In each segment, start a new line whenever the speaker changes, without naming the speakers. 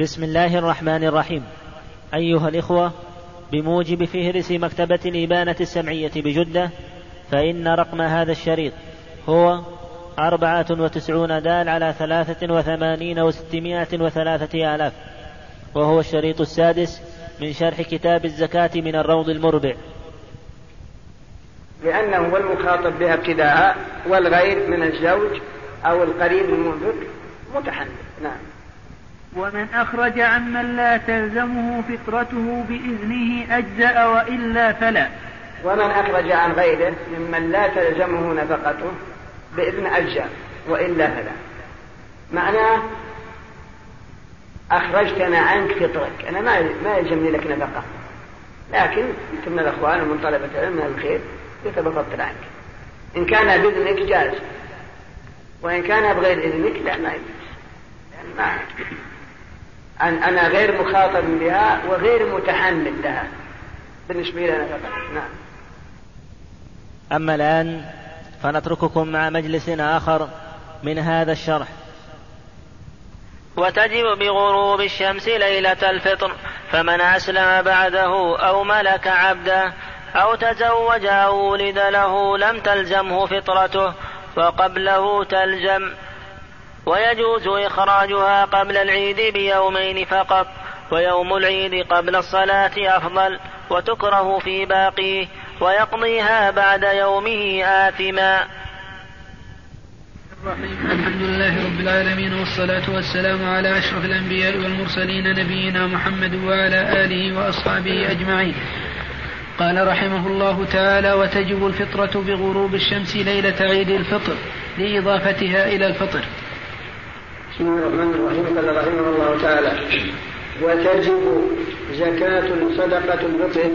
بسم الله الرحمن الرحيم. أيها الإخوة بموجب فهرس مكتبة الإبانة السمعية بجدة فإن رقم هذا الشريط هو أربعة وتسعون دال على ثلاثة وثمانين وستمائة وثلاثة آلاف وهو الشريط السادس من شرح كتاب الزكاة من الروض المربع.
لأنه هو المخاطب بها ابتداء والغير من الزوج أو القريب المنفق متحمل. نعم.
ومن أخرج عمن لا تلزمه فطرته بإذنه أجزأ وإلا فلا.
ومن أخرج عن غيره ممن لا تلزمه نفقته بإذن أجزأ وإلا فلا. معناه أخرجتنا عنك فطرك. أنا ما ما يلزمني لك نفقة. لكن أنت من الأخوان ومن طلبة العلم من الخير يتبفطر عنك. إن كان بإذنك جاز وإن كان بغير إذنك لا ما يجوز. ما أن أنا غير مخاطب بها وغير متحمل لها. بالنسبة لنا فقط. نعم.
أما الآن فنترككم مع مجلس آخر من هذا الشرح. وتجب بغروب الشمس ليلة الفطر فمن أسلم بعده أو ملك عبده أو تزوج أو ولد له لم تلزمه فطرته وقبله تلزم ويجوز إخراجها قبل العيد بيومين فقط ويوم العيد قبل الصلاة أفضل وتكره في باقيه ويقضيها بعد يومه آثما.
الرحيم. الحمد لله رب العالمين والصلاة والسلام على أشرف الأنبياء والمرسلين نبينا محمد وعلى آله وأصحابه أجمعين. قال رحمه الله تعالى وتجب الفطرة بغروب الشمس ليلة عيد الفطر لإضافتها إلى الفطر.
بسم الله الرحمن الرحيم قال رحمه الله تعالى وتجب زكاة صدقة الفطر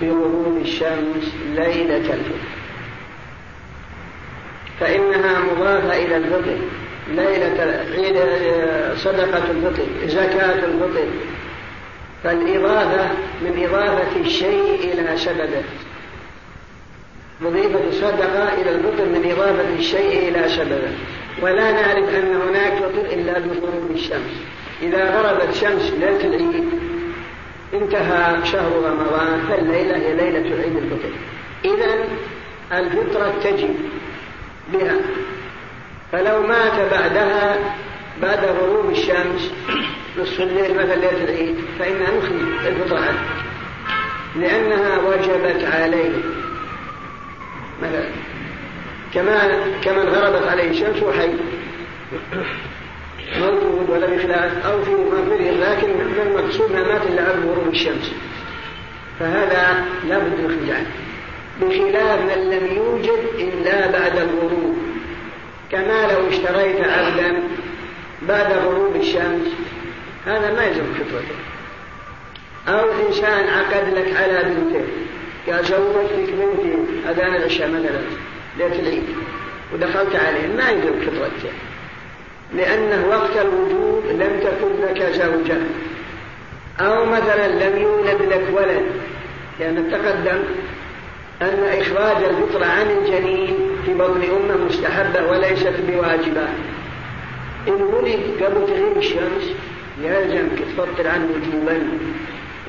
بغروب الشمس ليلة الفطر. فإنها مضافة إلى الفطر. ليلة عيد صدقة الفطر زكاة الفطر. فالإضافة من إضافة الشيء إلى سببه. مضيفة الصدقة إلى الفطر من إضافة الشيء إلى سببه ولا نعرف أن هناك فطر إلا بغروب الشمس. إذا غربت شمس ليلة العيد انتهى شهر رمضان فالليلة هي ليلة عيد الفطر. إذا الفطرة تجب بها. فلو مات بعدها بعد غروب الشمس نصف الليل مثل ليلة العيد فإنها نخرج الفطرة عنه لأنها وجبت عليه مثلا كما كمن غربت عليه الشمس وحي. موجود ولا بخلاف أو في مغفره لكن المقصود ما مات إلا قبل غروب الشمس. فهذا لا بد من الخروج بخلاف من لم يوجد إلا بعد الغروب. كما لو اشتريت عبدا بعد غروب الشمس. هذا ما يلزم فطرته أو إنسان عقد لك على بنته. قال زوجتك بنتي أذان العشاء مثلا ليلة العيد. ودخلت عليه ما يلزم فطرته لأنه وقت الوجود لم تكن لك زوجة أو مثلا لم يولد لك ولد. لأن تقدم أن إخراج الفطرة عن الجنين في بطن أمة مستحبة وليست بواجبة. إن ولد قبل تغيب الشمس يلزمك تفطر عنه وجوبا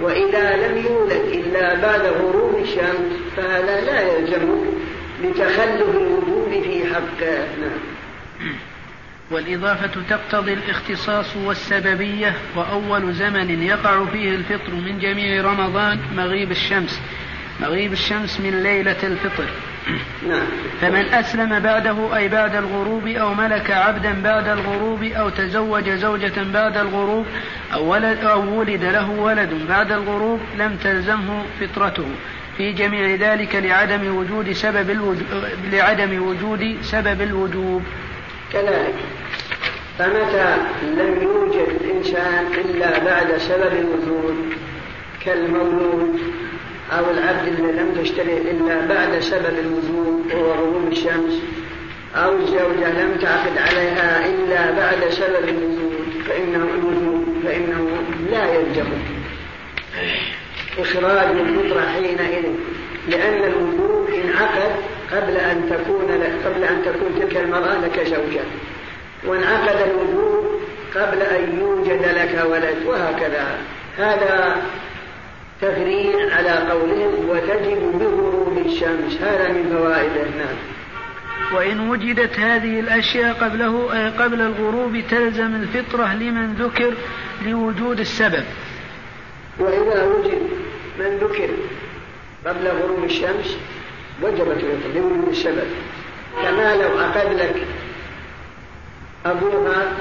وإذا لم يولد إلا بعد غروب الشمس فهذا لا يلزمك لتخلف الوجود في حقه
والإضافة تقتضي الاختصاص والسببية وأول زمن يقع فيه الفطر من جميع رمضان مغيب الشمس. مغيب الشمس من ليلة الفطر.
نعم.
فمن أسلم بعده أي بعد الغروب أو ملك عبدا بعد الغروب أو تزوج زوجة بعد الغروب أو, ولد أو ولد له ولد بعد الغروب لم تلزمه فطرته. في جميع ذلك لعدم وجود سبب الوجوب لعدم وجود سبب الوجوب.
كذلك. فمتى لم يوجد إنسان إلا بعد سبب الوجود؟ كالمولود. أو العبد الذي لم تشتري إلا بعد سبب الوجود وهو غروب الشمس أو الزوجة لم تعقد عليها إلا بعد سبب الوجود فإنه فإنه لا يلزم إخراج الفطرة حينئذ لأن الوجود انعقد قبل أن تكون قبل أن تكون تلك المرأة لك زوجة. وانعقد الوجود قبل أن يوجد لك ولد وهكذا. هذا تفريع على قولهم وتجب بغروب الشمس. هذا من فوائده نعم
وإن وجدت هذه الأشياء قبله أي قبل الغروب تلزم الفطرة لمن ذكر لوجود السبب.
وإذا وجد من ذكر قبل غروب الشمس وجبت الفطرة لوجود السبب. كما لو أخذ لك أبوها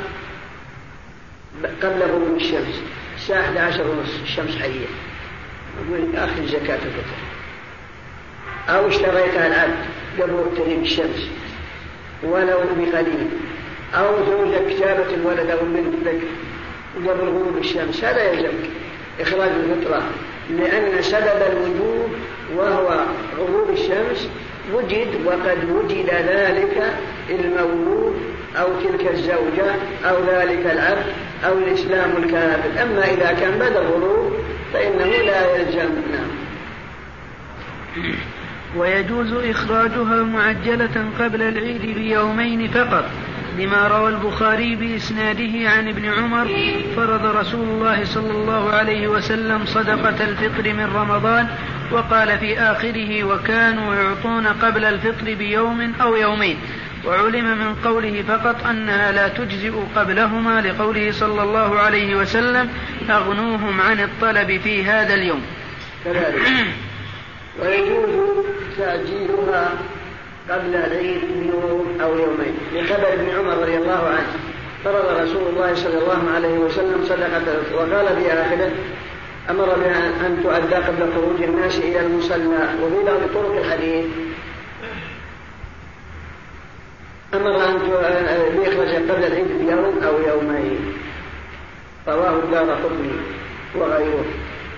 قبل غروب الشمس الساعة 11 ونص الشمس حية. أقول أخذ زكاة الفطر. أو اشتريتها العبد قبل تغيب الشمس ولو بقليل. أو زوجك جابت الولد أو لك قبل غروب الشمس. هذا يلزمك إخراج الفطرة لأن سبب الوجوب وهو غروب الشمس وجد وقد وجد ذلك المولود أو تلك الزوجة أو ذلك العبد أو الإسلام الكامل أما إذا كان بعد الغروب فإنه لا يلزم نعم.
ويجوز إخراجها معجلة قبل العيد بيومين فقط لما روى البخاري بإسناده عن ابن عمر فرض رسول الله صلى الله عليه وسلم صدقة الفطر من رمضان وقال في آخره وكانوا يعطون قبل الفطر بيوم أو يومين وعلم من قوله فقط أنها لا تجزئ قبلهما لقوله صلى الله عليه وسلم أغنوهم عن الطلب في هذا اليوم.
كذلك. ويجوز تعجيلها قبل العيد بيوم أو يومين. لخبر ابن عمر رضي الله عنه فرض رسول الله صلى الله عليه وسلم صدقة وقال في آخره أمر بها أن تؤدى قبل خروج الناس إلى المصلى وفي بعض طرق الحديث. أمر أن يخرج قبل العيد بيوم أو يومين. رواه الدار قطني وغيره.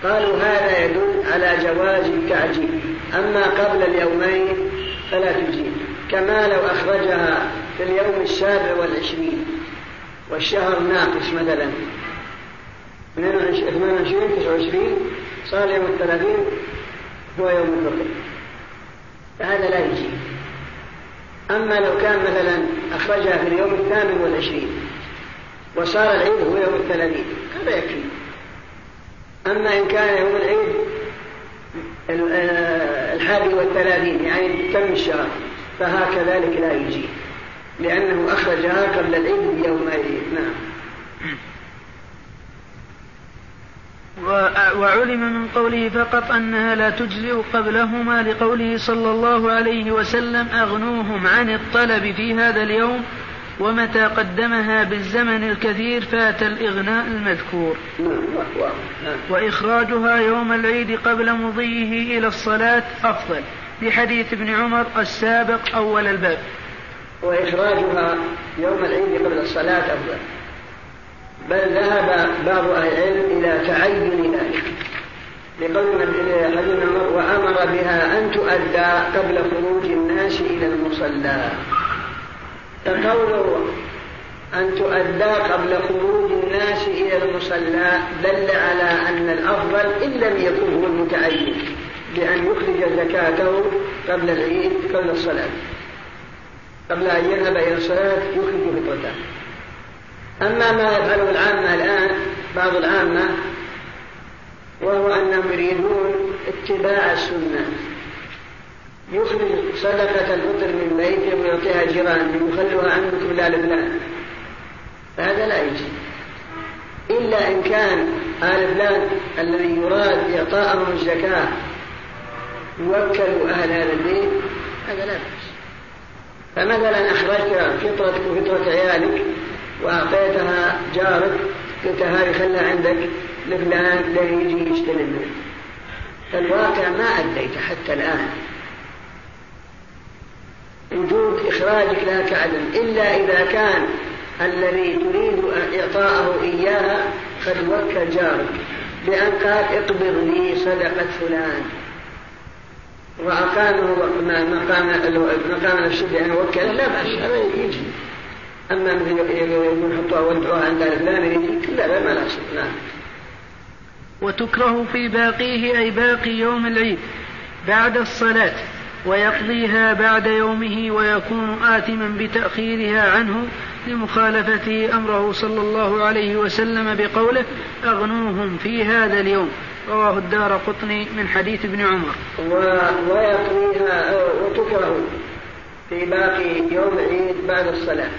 قالوا هذا يدل على جواز التعجيل. أما قبل اليومين فلا تجزي كما لو أخرجها في اليوم السابع والعشرين والشهر ناقص مثلا. 28 29 صار يوم الثلاثين هو يوم الفطر. فهذا لا يجي أما لو كان مثلا أخرجها في اليوم الثامن والعشرين وصار العيد هو يوم الثلاثين هذا يكفي. أما إن كان يوم العيد الحادي والثلاثين يعني تم الشهر فهكذلك لا يجي. لأنه أخرجها قبل العيد بيومين. نعم.
وعلم من قوله فقط أنها لا تجزئ قبلهما لقوله صلى الله عليه وسلم أغنوهم عن الطلب في هذا اليوم ومتى قدمها بالزمن الكثير فات الإغناء المذكور. وإخراجها يوم العيد قبل مضيه إلى الصلاة أفضل لحديث ابن عمر السابق أول الباب.
وإخراجها يوم العيد قبل الصلاة أفضل. بل ذهب بعض أهل العلم إلى تعين ذلك لقول حديث عمر وأمر بها أن تؤدى قبل خروج الناس إلى المصلى. فقوله أن تؤدى قبل خروج الناس إلى المصلى دل على أن الأفضل إن لم يكن هو المتعين بأن يخرج زكاته قبل العيد قبل الصلاة. قبل أن يذهب إلى الصلاة يخرج فطرته. أما ما يفعله العامة الآن بعض العامة وهو أنهم يريدون اتباع السنة. يخرج صدقة الفطر من بيته ويعطيها جيرانه يخلوها عندكم لا لفلان فهذا لا يجي إلا إن كان آل فلان الذي يراد إعطاءهم الزكاة يوكلوا أهل هذا البيت هذا لا بأس. فمثلا أخرجت فطرتك وفطرة عيالك وأعطيتها جارك قلت هذه خلها عندك لفلان لا يجي يستلم منه فالواقع ما أديت حتى الآن. وجود إخراجك لها كعدم. إلا إذا كان الذي تريد إعطاءه إياها قد وكل جارك بأن قال اقبض لي صدقة فلان. وأقامه مقام مقام نفسه بأن وكله لا بأس هذا يجي. أما مثل يقول حطوها وادعوها عند فلان يجي. لا لا ما لا.
وتكره في باقيه أي باقي يوم العيد بعد الصلاة. ويقضيها بعد يومه ويكون آثما بتأخيرها عنه لمخالفته أمره صلى الله عليه وسلم بقوله أغنوهم في هذا اليوم. رواه الدار قطني من حديث ابن عمر.
ويقضيها وتكره في باقي يوم العيد بعد الصلاة.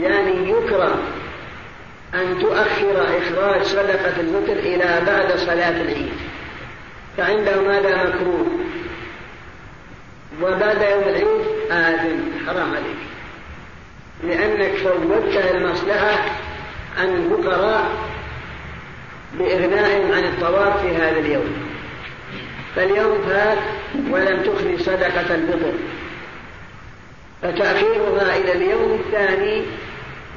يعني يكره أن تؤخر إخراج صدقة الفطر إلى بعد صلاة العيد. فعندهم هذا مكروه. وبعد يوم العيد آثم حرام عليك. لأنك فوتت المصلحة عن الفقراء بإغنائهم عن الطواف في هذا اليوم. فاليوم فات ولم تخرج صدقة الفطر. فتأخيرها إلى اليوم الثاني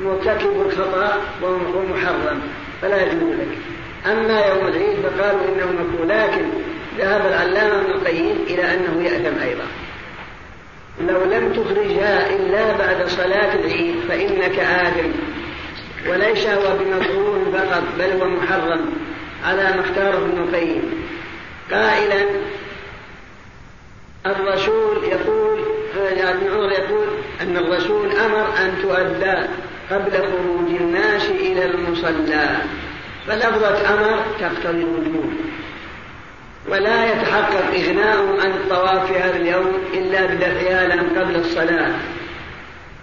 مرتكب الخطأ ومحرم فلا يجوز لك. أما يوم العيد فقالوا إنه مكروه لكن ذهب العلامة ابن القيم إلى أنه يأثم أيضا. لو لم تخرجها إلا بعد صلاة العيد فإنك آثم. وليس هو بمكروه فقط بل هو محرم. على ما اختاره ابن القيم. قائلا الرسول يقول ابن عمر يقول أن الرسول أمر أن تؤدى قبل خروج الناس إلى المصلى. فلفظة أمر تقتضي الوجوب ولا يتحقق إغناؤهم عن الطواف في هذا اليوم إلا بدفعها لهم قبل الصلاة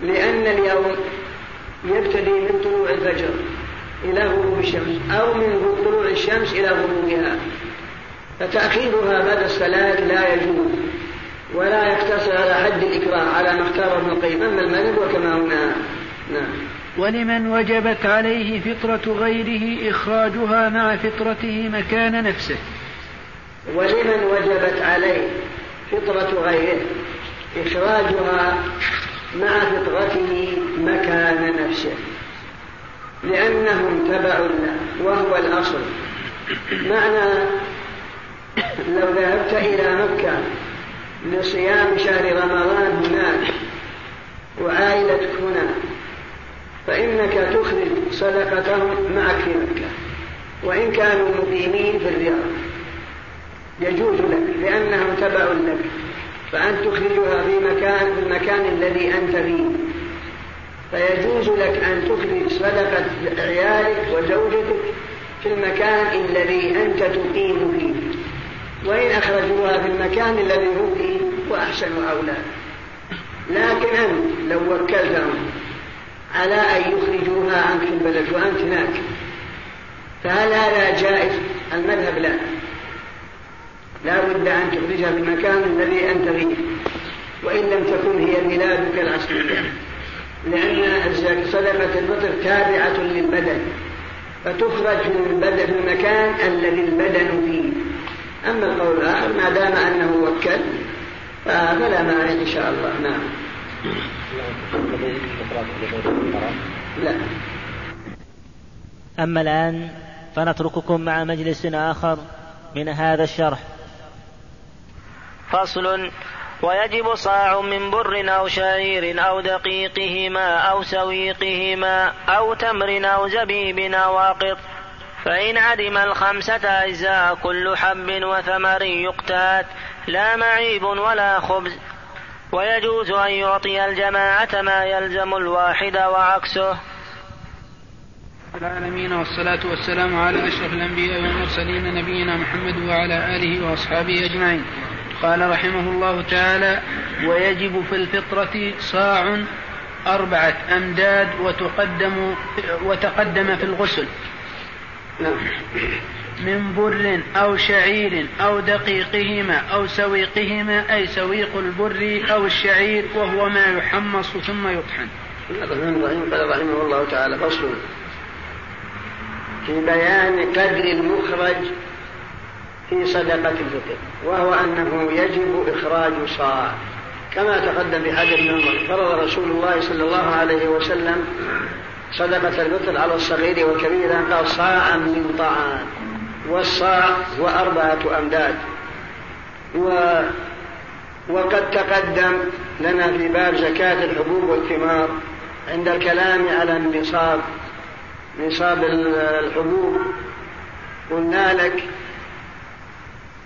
لأن اليوم يبتدي من طلوع الفجر إلى غروب الشمس أو من طلوع الشمس إلى غروبها فتأخيرها بعد الصلاة لا يجوز ولا يقتصر على حد الإكراه على ما اختاره ابن القيم. أما المذهب وكما هنا نعم.
ولمن وجبت عليه فطرة غيره إخراجها مع فطرته مكان نفسه.
ولمن وجبت عليه فطرة غيره إخراجها مع فطرته مكان نفسه لأنهم تبع له وهو الأصل. معنى لو ذهبت إلى مكة لصيام شهر رمضان هناك وعائلتك هنا فإنك تخرج صدقتهم معك في مكة وإن كانوا مقيمين في الرياض. يجوز لك لأنهم تبع لك فأن تخرجها في مكان في المكان الذي أنت فيه. فيجوز لك أن تخرج صدقة عيالك وزوجتك في المكان الذي أنت تقيم فيه. وإن أخرجوها في المكان الذي هم فيه وأحسن أولى. لكن أنت لو وكلتهم على أن يخرجوها عنك في البلد وأنت هناك فهل هذا جائز؟ المذهب لا. لا بد أن تخرجها في المكان الذي أنت فيه وإن لم تكن هي بلادك الأصلية لأن صدقة الفطر تابعة للبدن فتخرج من البدن في المكان الذي البدن فيه. أما القول الآخر ما دام أنه وكل فلا مانع إن شاء الله. نعم. لا.
أما الآن فنترككم مع مجلس آخر من هذا الشرح. فصل ويجب صاع من بر أو شعير أو دقيقهما أو سويقهما أو تمر أو زبيب أو واقط فإن عدم الخمسة أجزاء كل حب وثمر يقتات لا معيب ولا خبز. ويجوز أن يعطي الجماعة ما يلزم الواحد وعكسه.
العالمين والصلاة والسلام على أشرف الأنبياء والمرسلين نبينا محمد وعلى آله وأصحابه أجمعين. قال رحمه الله تعالى ويجب في الفطرة صاع أربعة أمداد وتقدم وتقدم في الغسل. من بر أو شعير أو دقيقهما أو سويقهما أي سويق البر أو الشعير وهو ما يحمص ثم يطحن
قال رحمه الله تعالى فصل في بيان قدر المخرج في صدقة الفطر وهو أنه يجب إخراج صاع. كما تقدم في حديث ابن عمر فرض رسول الله صلى الله عليه وسلم صدقة الفطر على الصغير والكبير قال صاعا من طعام والصاع هو أربعة أمداد. و وقد تقدم لنا في باب زكاة الحبوب والثمار عند الكلام على النصاب. نصاب الحبوب قلنا لك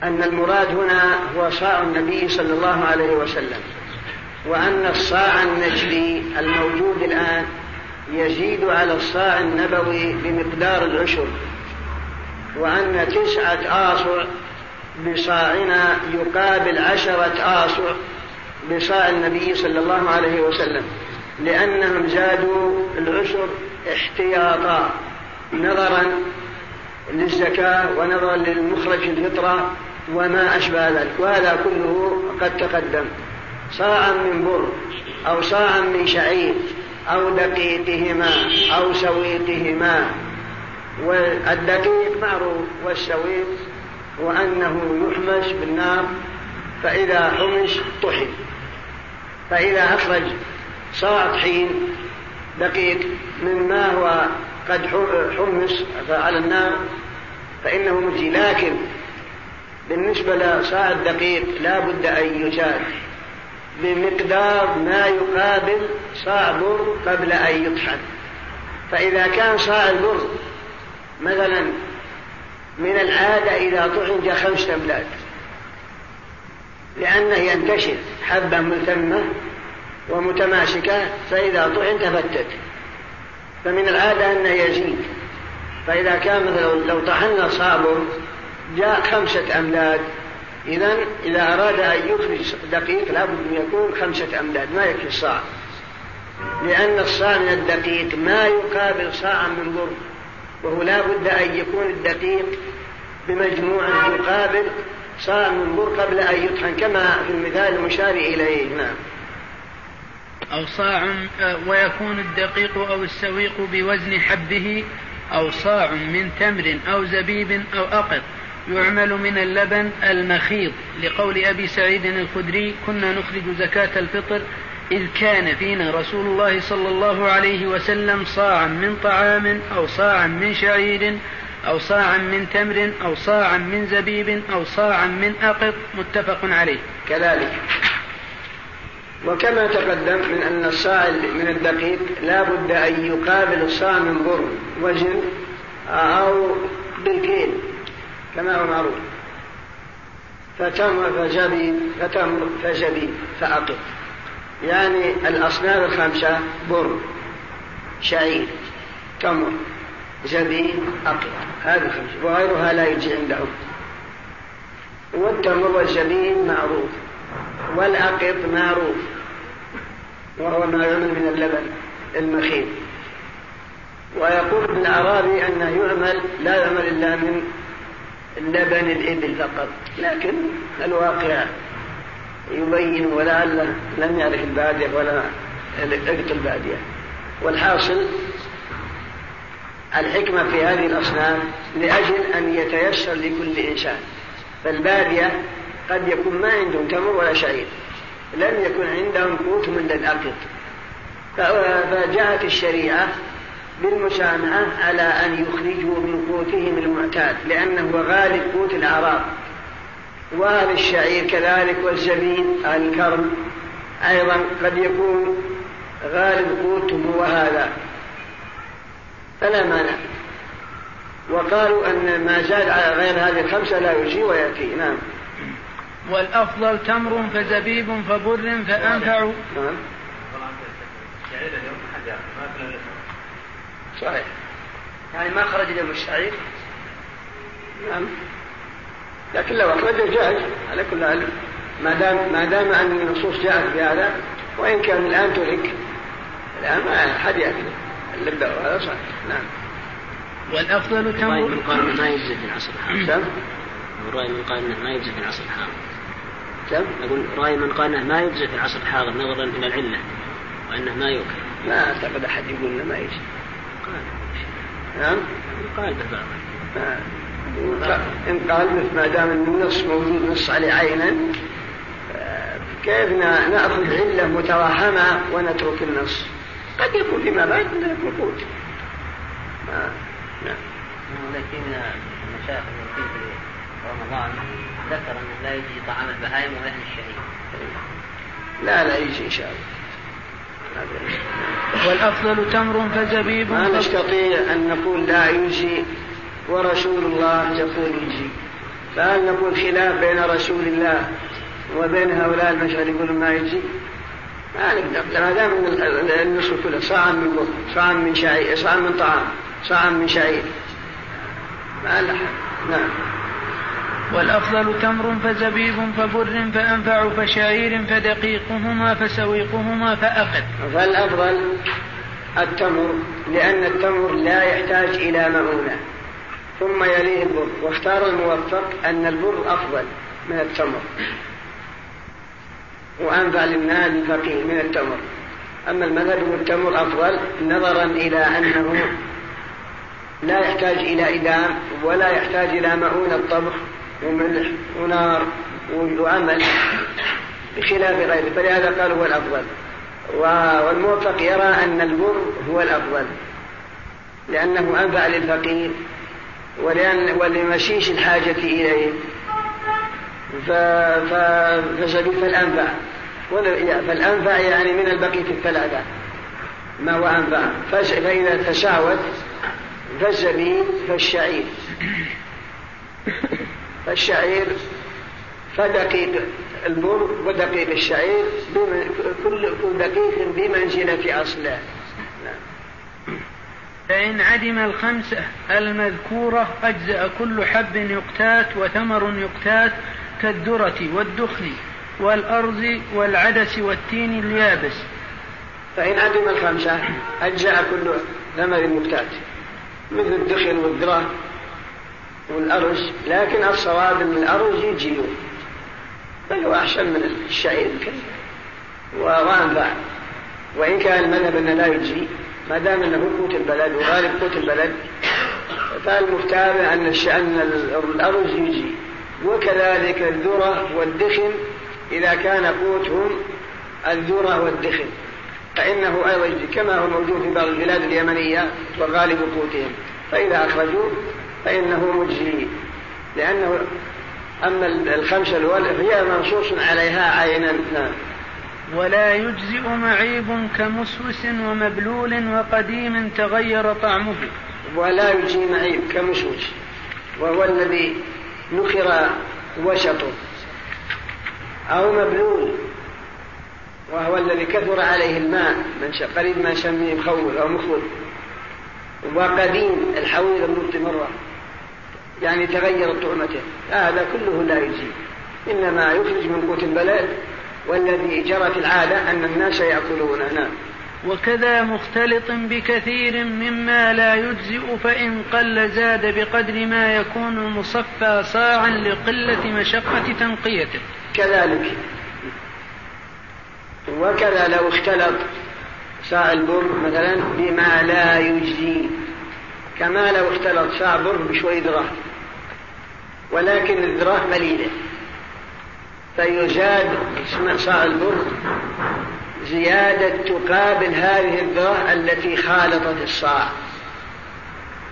أن المراد هنا هو صاع النبي صلى الله عليه وسلم وأن الصاع النجدي الموجود الآن يزيد على الصاع النبوي بمقدار العشر وأن تسعة آصع بصاعنا يقابل عشرة آصع بصاع النبي صلى الله عليه وسلم لأنهم زادوا العشر احتياطا نظرا للزكاة ونظرا للمخرج الفطرة وما أشبه ذلك. وهذا كله قد تقدم. صاعا من بر أو صاعا من شعير أو دقيقهما أو سويقهما. والدقيق معروف والسويق وأنه يحمش بالنار فإذا حمش طحن. فإذا أخرج صاع طحين دقيق مما هو قد حمس على النار فإنه مجزي. لكن بالنسبة لصاع الدقيق لا بد أن يزاد بمقدار ما يقابل صاع بر قبل أن يطحن. فإذا كان صاع البر مثلا من العادة إذا طحن جاء خمسة أملاك لأنه ينتشر حبة ملتمة ومتماسكة فإذا طحن تفتت. فمن العادة أنه يزيد. فإذا كان مثلا لو طحنا صابر جاء خمسة أمداد إذا إذا أراد أن يخرج دقيق لابد أن يكون خمسة أمداد ما يكفي الصاع لأن الصاع من الدقيق ما يقابل صاعا من بر وهو لا بد أن يكون الدقيق بمجموع يقابل صاع من بر قبل أن يطحن كما في المثال المشار إليه. نعم.
أو صاع ويكون الدقيق أو السويق بوزن حبه أو صاع من تمر أو زبيب أو أقط. يعمل من اللبن المخيض لقول أبي سعيد الخدري كنا نخرج زكاة الفطر إذ كان فينا رسول الله صلى الله عليه وسلم صاعا من طعام أو صاعا من شعير أو صاعا من تمر أو صاعا من زبيب أو صاعا من أقط. متفق عليه.
كذلك. وكما تقدم من أن الصاع من الدقيق لا بد أن يقابل الصاع من بر وزن أو بالكيل. كما هو معروف. فتمر فجبي فتمر فجبي فأقط يعني الأصناف الخمسة بر شعير تمر زبيب أقط هذه الخمسة. وغيرها لا يجي عندهم والتمر والزبيب معروف. والأقط معروف. وهو ما يعمل من اللبن المخيل. ويقول ابن الأعرابي أنه يعمل لا يعمل إلا من لبن الإبل فقط. لكن الواقع يبين ولعل لم يعرف البادية ولا اقت البادية. والحاصل الحكمة في هذه الأصناف لأجل أن يتيسر لكل إنسان. فالبادية قد يكون ما عندهم تمر ولا شعير. لم يكن عندهم قوت من الأقط فجاءت الشريعة بالمسامحة على أن يخرجوا من قوتهم المعتاد لأنه غالب قوت الأعراب. وهذا الشعير كذلك والزبيب الكرم أيضا قد يكون غالب قوتهم هو هذا فلا مانع. وقالوا أن ما زاد على غير هذه الخمسة لا يجزي ويأتي. نعم.
والأفضل تمر فزبيب فبر فأنفع. نعم.
صحيح. يعني ما خرج اليوم الشعير نعم. لكن لو أخرج جاهز على كل حال ما دام ما دام أن النصوص جاءت بهذا وإن كان الآن ترك الآن ما حد يأكل اللبة وهذا صحيح. نعم.
والأفضل تمر
من قال ما يجزي في العصر الحاضر الرأي من قال إنه ما يجزي في العصر الحاضر
كم؟
أقول رأي من قال إنه ما يجزي في العصر الحاضر نظرا إلى العلة وأنه ما يوكل
ما أعتقد أحد يقول إنه ما يجزي. نعم؟
قال
إن قال مثل ما دام النص موجود نص عليه عينا كيف نأخذ علة متوهمة ونترك النص؟ قد يكون فيما بعد يكون قوت
نعم. لكن من المشايخ في رمضان ذكر انه لا يجي طعام البهائم ولحم الشهيد.
لا لا يجي إن شاء الله.
والأفضل تمر فزبيب
ما نستطيع أن نقول لا يجزي ورسول الله يقول يجزي فهل نقول خلاف بين رسول الله وبين هؤلاء المشايخ يقولون ما يجزي ما نقدر. ما دام النصف كله صاع من بر صاع من شعير صاع من طعام صاع من شعير. ما لحق. نعم.
والأفضل تمر فزبيب فبر فأنفع فشعير فدقيقهما فسويقهما فأقل
فالأفضل التمر لأن التمر لا يحتاج إلى مؤونة ثم يليه البر. واختار الموفق أن البر أفضل من التمر. وأنفع للناس الفقير من التمر. أما المذهب والتمر أفضل نظرا إلى أنه لا يحتاج إلى إدام ولا يحتاج إلى مؤونة طبخ وملح ونار وعمل بخلاف غيره فلهذا قال هو الأفضل. والموفق يرى أن البر هو الأفضل لأنه أنفع للفقير ولأن ولمشيش الحاجة إليه. فالأنفع. فالأنفع يعني من البقية الثلاثة. ما هو أنفع؟ فإذا تساوت فالزبيب فالشعير. فالشعير فدقيق البر ودقيق الشعير كل دقيق بمنزلة أصله
فإن عدم الخمسة المذكورة أجزأ كل حب يقتات وثمر يقتات كالذرة والدخن والأرز والعدس والتين اليابس.
فإن عدم الخمسة أجزأ كل ثمر مقتات مثل الدخن والذرة والأرز لكن الصواب أن الأرز يجيو بل هو أحسن من الشعير وأنفع وإن كان المذهب أنه لا يجزي ما دام أنه قوت البلد وغالب قوت البلد فالمتابع أن الأرز يجي وكذلك الذرة والدخن إذا كان قوتهم الذرة والدخن. فإنه أيضا كما هو موجود في بعض البلاد اليمنية وغالب قوتهم. فإذا أخرجوا فإنه مجزي لأنه أما الخمسة الأولى فهي منصوص عليها عينا. نعم.
ولا يجزئ معيب كمسوس ومبلول وقديم تغير طعمه.
ولا يجزي معيب كمسوس. وهو الذي نخر وسطه. أو مبلول. وهو الذي كثر عليه الماء. من قريب ما نسميه مخول أو مخول وقديم الحويل المرت مرة يعني تغيرت طعمته. هذا كله لا يجزي. إنما يخرج من قوت البلد والذي جرت العادة أن الناس يأكلونه نعم.
وكذا مختلط بكثير مما لا يجزئ فإن قل زاد بقدر ما يكون المصفى صاعا لقلة مشقة تنقيته
كذلك. وكذا لو اختلط صاع البر مثلا بما لا يجزي. كما لو اختلط صاع بر بشوي ذرة ولكن الذرة مليلة. فيزاد صاع البر زيادة تقابل هذه الذرة التي خالطت الصاع.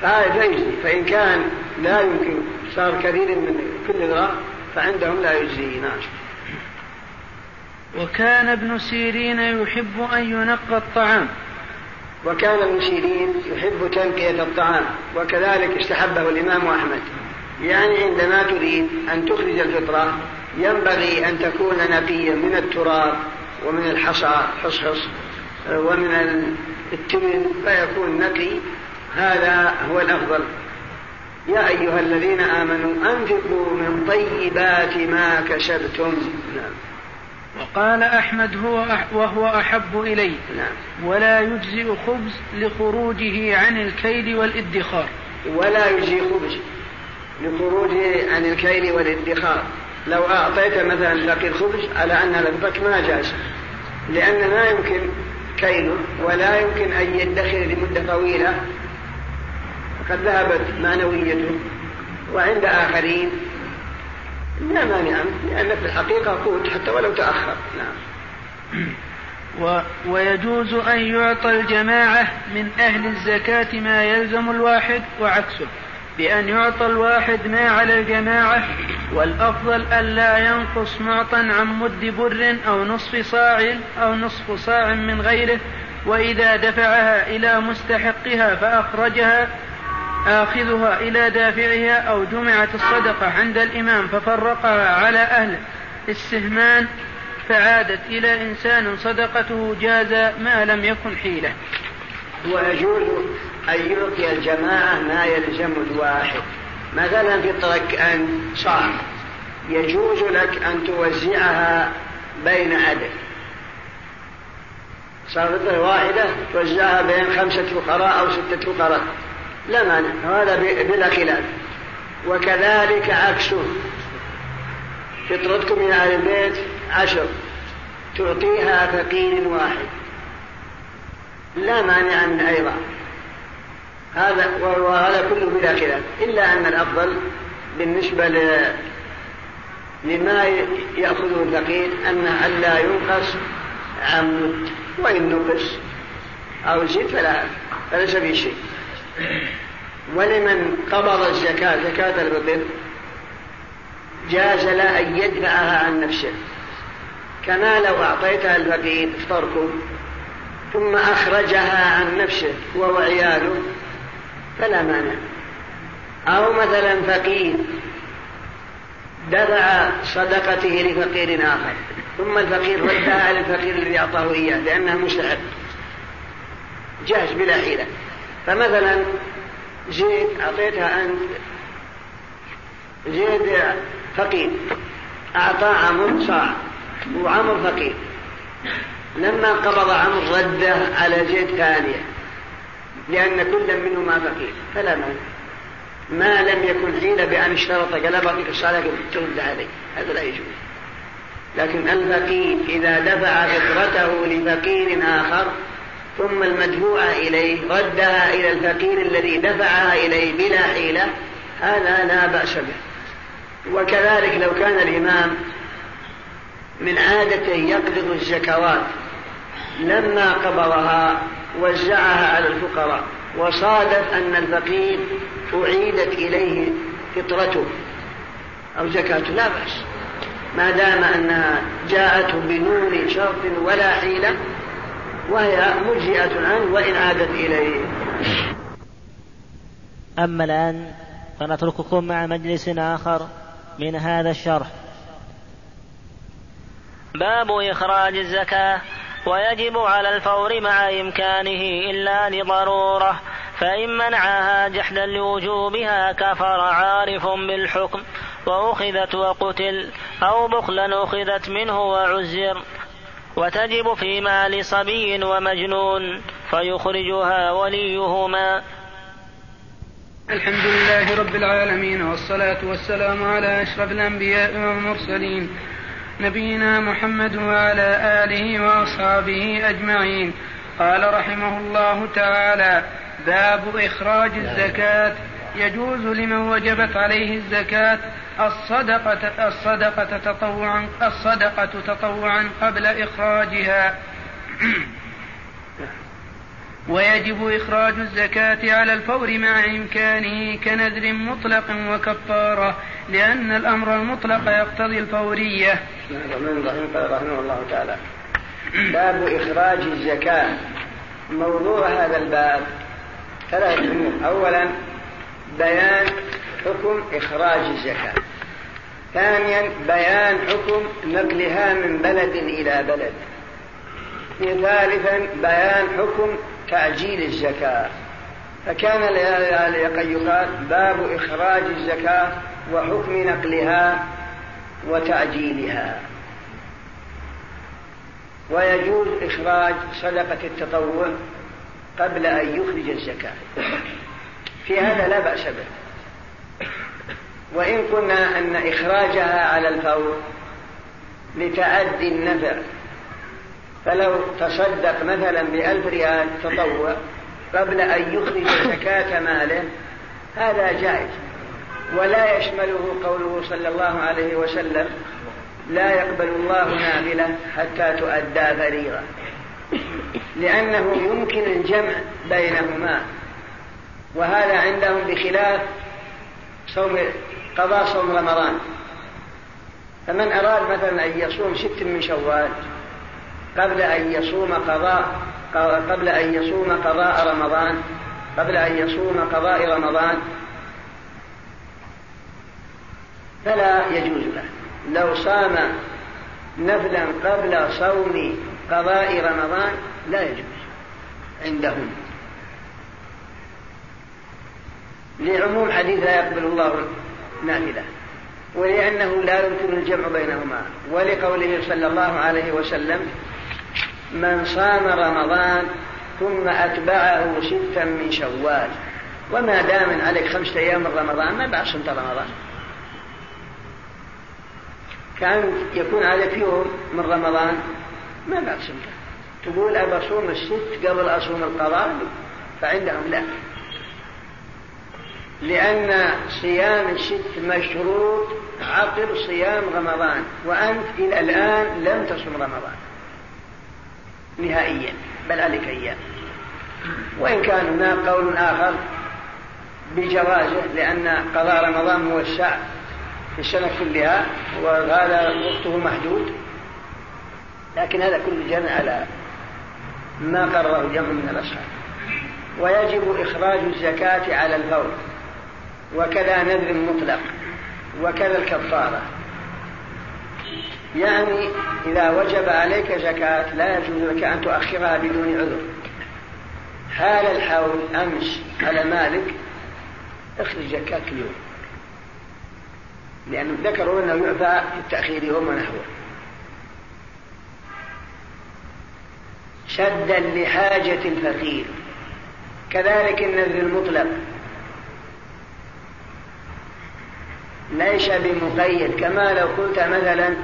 فهذا يجزي فإن كان لا يمكن صار كثير من كل ذرة فعندهم لا يجزي نعم.
وكان ابن سيرين يحب أن ينقى الطعام.
وكان ابن سيرين يحب تنقية الطعام وكذلك استحبه الإمام أحمد. يعني عندما تريد أن تخرج الفطرة ينبغي أن تكون نقيا من التراب ومن الحصى حصحص ومن التمن فيكون نقي. هذا هو الأفضل. يا أيها الذين آمنوا أنفقوا من طيبات ما كسبتم. نعم.
وقال أحمد هو وهو أحب إلي
نعم.
ولا يجزئ خبز لخروجه عن الكيل والادخار.
ولا يجزي خبز. لخروجه عن الكيل والادخار لو أعطيت مثلا باقي الخبز على أن لفظك ما جاز. لأن ما يمكن كيله ولا يمكن أن يدخر لمدة طويلة. قد ذهبت معنويته وعند آخرين. لا مانع لأن في الحقيقة قوت حتى ولو تأخر. نعم.
و ويجوز أن يعطى الجماعة من أهل الزكاة ما يلزم الواحد وعكسه. بأن يعطى الواحد ما على الجماعة والأفضل ألا ينقص معطى عن مد بر أو نصف صاع أو نصف صاع من غيره وإذا دفعها إلى مستحقها فأخرجها آخذها إلى دافعها أو جمعت الصدقة عند الإمام ففرقها على أهل السهمان فعادت إلى إنسان صدقته جاز ما لم يكن حيلة.
ويجوز أن يعطي الجماعة ما يلزم الواحد. مثلا في طرق أن صاع يجوز لك أن توزعها بين عدد صارت واحدة توزعها بين خمسة فقراء أو ستة فقراء. لا مانع هذا بلا خلاف. وكذلك عكسه فطرتكم من أهل البيت عشر تعطيها فقير واحد. لا مانع من أيضا. هذا وهذا كله بلا خلاف. إلا أن الأفضل بالنسبة لما يأخذه الفقير أنه ألا ينقص عن وإن نقص أو زيد فلا فليس في شيء. ولمن قبض الزكاة زكاة الفطر جاز له أن يدفعها عن نفسه. كما لو أعطيتها الفقير افطركم ثم أخرجها عن نفسه وهو عياله فلا مانع. أو مثلا فقير دفع صدقته لفقير آخر ثم الفقير ردها على الفقير الذي أعطاه إياه لأنها مستحب جاهز بلا حيلة. فمثلا زيد أعطيتها أنت. زيد فقير. أعطى عمر صاع وعمر فقير. لما قبض عمر ردة على زيد ثانية لأن كل منهما فقير فلا مانع ما لم يكن حيلة بأن اشترط قال بقيك الصلاة ترد عليه هذا لا يجوز. لكن الفقير إذا دفع فطرته لفقير آخر ثم المدفوع إليه ردها إلى الفقير الذي دفعها إليه بلا حيلة هذا لا بأس به. وكذلك لو كان الإمام من عادته يقبض الزكوات لما قبضها وزعها على الفقراء وصادف أن الفقير أعيدت إليه فطرته أو زكاته. لا بأس. ما دام أنها جاءته بدون شرط ولا حيلة وهي مجزئة عنه وإن عادت إليه.
أما الآن فنترككم مع مجلس آخر من هذا الشرح. باب إخراج الزكاة. ويجب على الفور مع إمكانه إلا لضرورة فإن منعها جحدا لوجوبها كفر عارف بالحكم وأخذت وقتل أو بخلا أخذت منه وعزر. وتجب في مال صبي ومجنون فيخرجها وليهما.
الحمد لله رب العالمين والصلاة والسلام على أشرف الأنبياء والمرسلين نبينا محمد وعلى آله وأصحابه أجمعين. قال رحمه الله تعالى باب إخراج الزكاة. يجوز لمن وجبت عليه الزكاة الصدقة الصدقة تطوعا الصدقة تطوعا قبل إخراجها. ويجب إخراج الزكاة على الفور مع إمكانه كنذر مطلق وكفارة لأن الأمر المطلق يقتضي الفورية.
بسم الله الرحمن الرحيم رحمه الله تعالى باب إخراج الزكاة. موضوع هذا الباب ثلاثة أمور. أولا بيان حكم إخراج الزكاة. ثانيا بيان حكم نقلها من بلد إلى بلد. ثالثا بيان حكم تعجيل الزكاة. فكان يقال باب إخراج الزكاة وحكم نقلها وتعجيلها. ويجوز إخراج صدقة التطوع قبل أن يخرج الزكاة. في هذا لا بأس به. وإن قلنا أن إخراجها على الفور لتعدي النفع فلو تصدق مثلا بألف ريال تطوع قبل أن يخرج زكاة ماله هذا جائز. ولا يشمله قوله صلى الله عليه وسلم لا يقبل الله نافلة حتى تؤدى فريضة لأنه يمكن الجمع بينهما. وهذا عندهم بخلاف صوم قضاء صوم رمضان. فمن أراد مثلا أن يصوم ست من شوال قبل أن يصوم قضاء قبل أن يصوم قضاء رمضان. قبل أن يصوم قضاء رمضان. فلا يجوز له. لو صام نفلا قبل صوم قضاء رمضان لا يجوز عندهم لعموم حديث لا يقبل الله نافلة. ولأنه لا يمكن الجمع بينهما. ولقوله صلى الله عليه وسلم من صام رمضان ثم أتبعه ستا من شوال. وما دام عليك خمسة أيام من رمضان ما بعد صمت رمضان. كان يكون عليك يوم من رمضان ما بعد صمته. تقول أبى أصوم الست قبل أصوم القضاء فعندهم لا. لأن صيام الست مشروط عقب صيام رمضان وأنت إلى الآن لم تصم رمضان. نهائيا بل عليك أيام وإن كان هناك قول آخر بجوازه لأن قضاء رمضان موسع في السنة كلها وهذا وقته محدود. لكن هذا كله جمع على ما قرره جمع من الأصحاب ويجب إخراج الزكاة على الفور وكذا نذر مطلق وكذا الكفارة. يعني إذا وجب عليك زكاة لا يجوز لك أن تؤخرها بدون عذر. حال الحول أمس على مالك اخرج زكاة اليوم. لأنه ذكروا أنه يعفى في التأخير يوم ونحوه. سدا لحاجة الفقير. كذلك النذر المطلق ليس بمقيد. كما لو قلت مثلا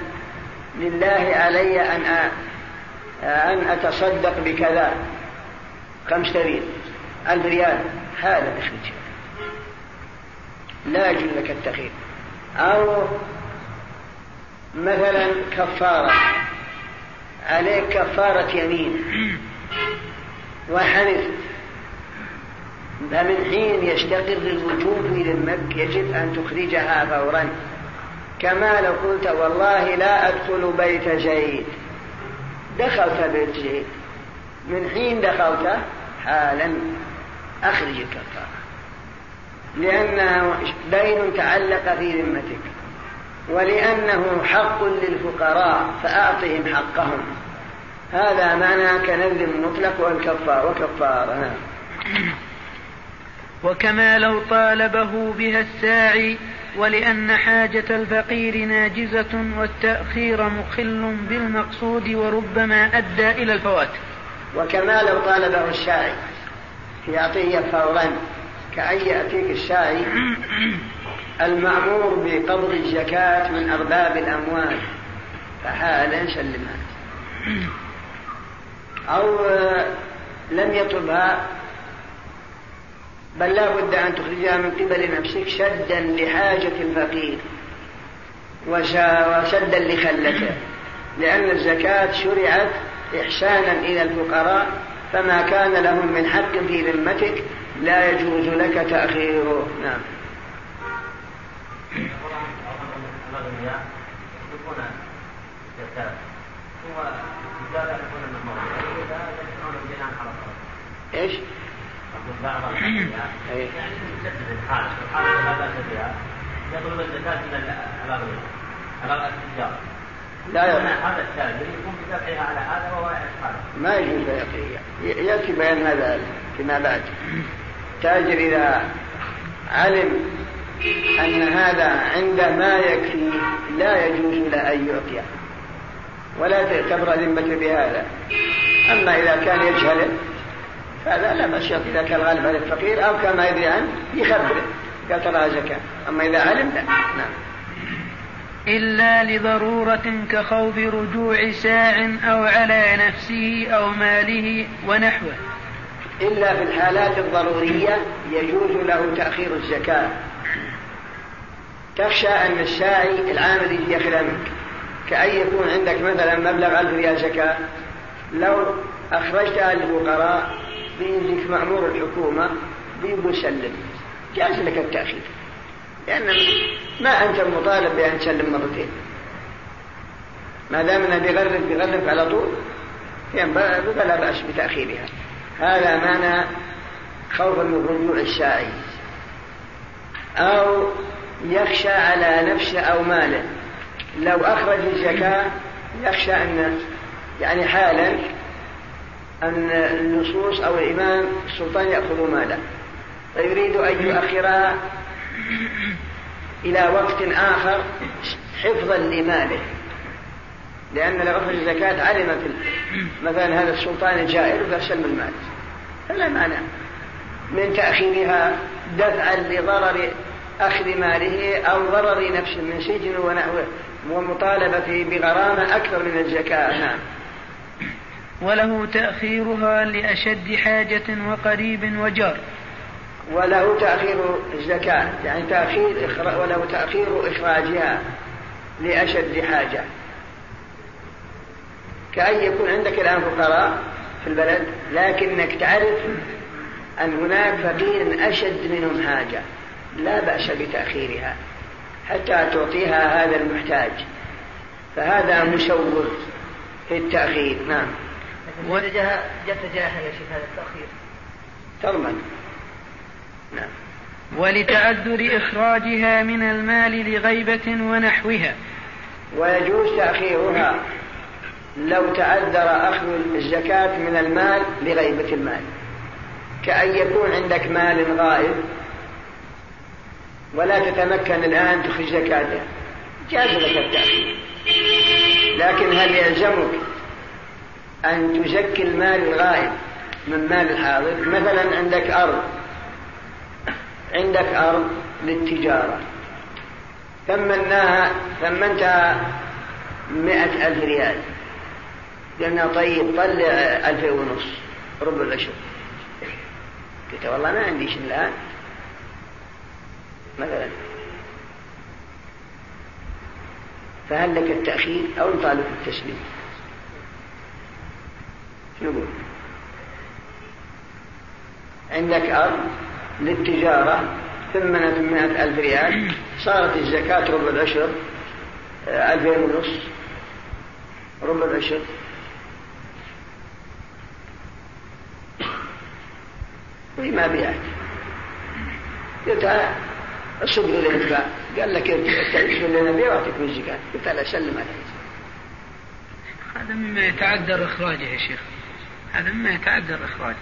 لله علي أن أن أتصدق بكذا. خمسة ريال. ألف ريال. هذا اخرج لا يجوز لك التخير أو مثلا كفارة. عليك كفارة يمين. وحنث. فمن حين يستقر الوجوب في ذمك يجب أن تخرجها فورا. كما لو قلت والله لا أدخل بيت زيد دخلت بيت زيد من حين دخلت؟ حالا أخرج الكفارة لأنه دين تعلق في ذمتك. ولأنه حق للفقراء فأعطهم حقهم. هذا معنى كنذر مطلق والكفار وكفارة نعم
وكما لو طالبه بها الساعي ولأن حاجة الفقير ناجزة والتأخير مخل بالمقصود وربما أدى إلى الفوات.
وكما لو طالبه الساعي يعطيه فورا كأن يأتيك الساعي المأمور بقبض الزكاة من أرباب الأموال فحالا سلمها أو لم يطلبها بل لا بد أن تخرجها من قبل نفسك سدا لحاجة الفقير. وسدا لخلته. لأن الزكاة شرعت إحسانا إلى الفقراء فما كان لهم من حق في ذمتك لا يجوز لك تأخيره. نعم. إيش؟ يعني لا الزكاة على التجار لا هذا بدفعها على هذا وهو ما يجوز يأتي بيان هذا فيما بعد. التاجر إذا علم أن هذا عند ما يكفي لا يجوز له أن يعطيه. ولا تعتبر ذمة بهذا. أما إذا كان يجهل هذا لا بأس إذا كان غالب على الفقير أو كان ما يدري عنه يخبره. قال ترى زكاة أما إذا علم لا. نعم.
إلا لضرورة كخوف رجوع ساع أو على نفسه أو ماله ونحوه.
إلا في الحالات الضرورية يجوز له تأخير الزكاة. تخشى أن الساعي العامل يجي ياخذها منك. كأن يكون عندك مثلا مبلغ ألف ريال زكاة. لو أخرجتها للفقراء بيجيك مأمور الحكومة بيسلم جاز لك التأخير. لأن ما أنت مطالب بأن تسلم مرتين. ما دام انه بيغرف بيغرف على طول فلا بأس بتأخيرها. هذا معنى خوفا من رجوع الساعي أو يخشى على نفسه أو ماله. لو أخرج الزكاة يخشى أن يعني حالا أن النصوص أو الإمام السلطان يأخذ ماله فيريد أن يؤخرها إلى وقت آخر حفظا لماله. لأن أخرج الزكاة علمت مثلا هذا السلطان جائر فسلم المال فلا مانع من تأخيرها دفعا لضرر أخذ ماله أو ضرر نفسه من سجن ونحوه ومطالبته بغرامة أكثر من الزكاة. نعم.
وله تأخيرها لأشد حاجة وقريب وجار.
وله تأخير الزكاة يعني تأخير وله تأخير إخراجها لأشد حاجة. كأن يكون عندك الآن فقراء في البلد لكنك تعرف أن هناك فقير أشد منهم حاجة. لا بأس بتأخيرها حتى تعطيها هذا المحتاج. فهذا مشور في التأخير نعم.
جت جاهل يا شيخ هذا التأخير.
تضمن نعم.
ولتعذر إخراجها من المال لغيبة ونحوها.
ويجوز تأخيرها لو تعذر أخذ الزكاة من المال لغيبة المال. كأن يكون عندك مال غائب ولا تتمكن الآن تخرج زكاته جاز لك التأخير. لكن هل يلزمك أن تزكي المال الغائب من مال الحاضر. مثلا عندك أرض. عندك أرض للتجارة. ثمناها ثمنتها مئة ألف ريال. قلنا طيب طلع ألفين ونص ربع العشر. قلت والله ما عندي شيء الآن. مثلا. فهل لك التأخير أو نطالب التسليم؟ شو نقول عندك أرض للتجارة ثمنت مئة ألف ريال صارت الزكاة ربع العشر ألفين ونص. ربع العشر. وما بيعت. قلت الصدق الانفاق قال لك تعيش لنا بيع واعطيك من الزكاة. قلت لا سلم عليه
هذا مما يتعذر إخراجه يا شيخ. هذا مما يتعذر إخراجه.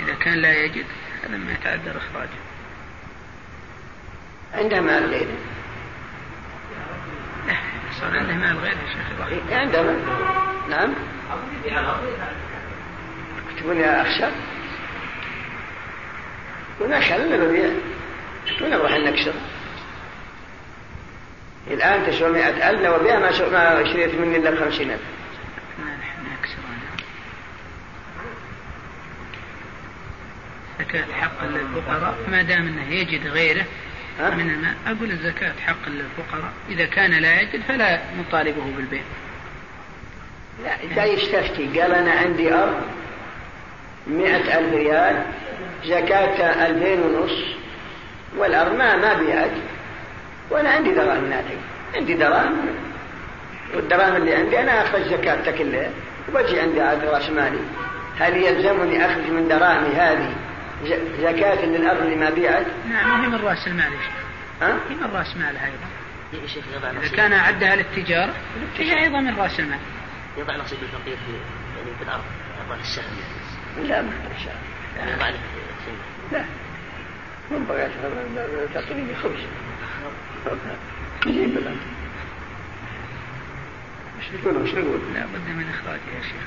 إذا كان لا يجد هذا مما يتعذر إخراجه.
عنده مال غيره.
صار عنده مال غيره يا شيخ
إيه، عنده مال. نعم. تقول يا أخشى قلنا خلنا نبيع قلنا نروح نكسر؟ الآن تسوى مئة ألف لو بها ما ما شريت مني إلا بخمسين ألف.
زكاة حق للفقراء ما دام إنه يجد غيره من الماء. أقول الزكاة حق للفقراء إذا كان لا يجد فلا نطالبه بالبيع.
لا إذا يستفتي. قال أنا عندي أرض مئة ألف ريال زكاة ألفين ونص والأرض ما ما بيعت. وأنا عندي دراهم ناتج. عندي دراهم. والدراهم اللي عندي أنا أخرج زكاتها كلها وبجي عندي عاد رأس مالي. هل يلزمني أخرج من دراهمي هذه زكاة للأرض اللي ما بيعت؟
نعم هي من رأس المال يا شيخ. ها؟ هي من رأس مالها أيضا. يا شيخ إذا كان عدها للتجارة فهي أيضا من رأس المال.
يضع نصيب الفقير في يعني في الأرض يضع السهم.
لا ما السهم
يضع
لا. من بغيت تعطيني خبز إيش نقول إيش نقول؟
لا بد من اخراجها يا شيخ.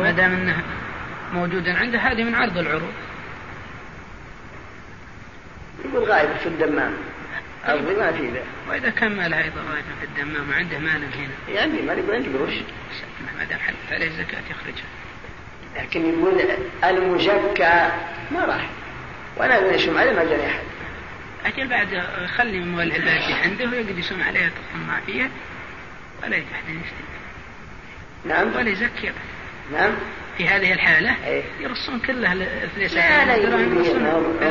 ما دام إذا ما موجودا عنده هذه من عرض العروض.
يقول غايب في الدمام. أرضي ما في ذا.
وإذا كان ماله أيضا غايب في الدمام وعنده مال هنا
يعني ما يقول عندي قروش
ما دام حلت عليه الزكاة يخرجها
لكن يقول المزكى ما راح. وأنا يشم عليه ما جاني أحد.
أجل بعد خلي مولى الباقي عنده ويقعد يسم عليها تطمع فيها ولا يتحدث
نعم.
ولا يزكي
نعم.
في هذه الحالة
إيه؟
يرصون كلها الفليس
لا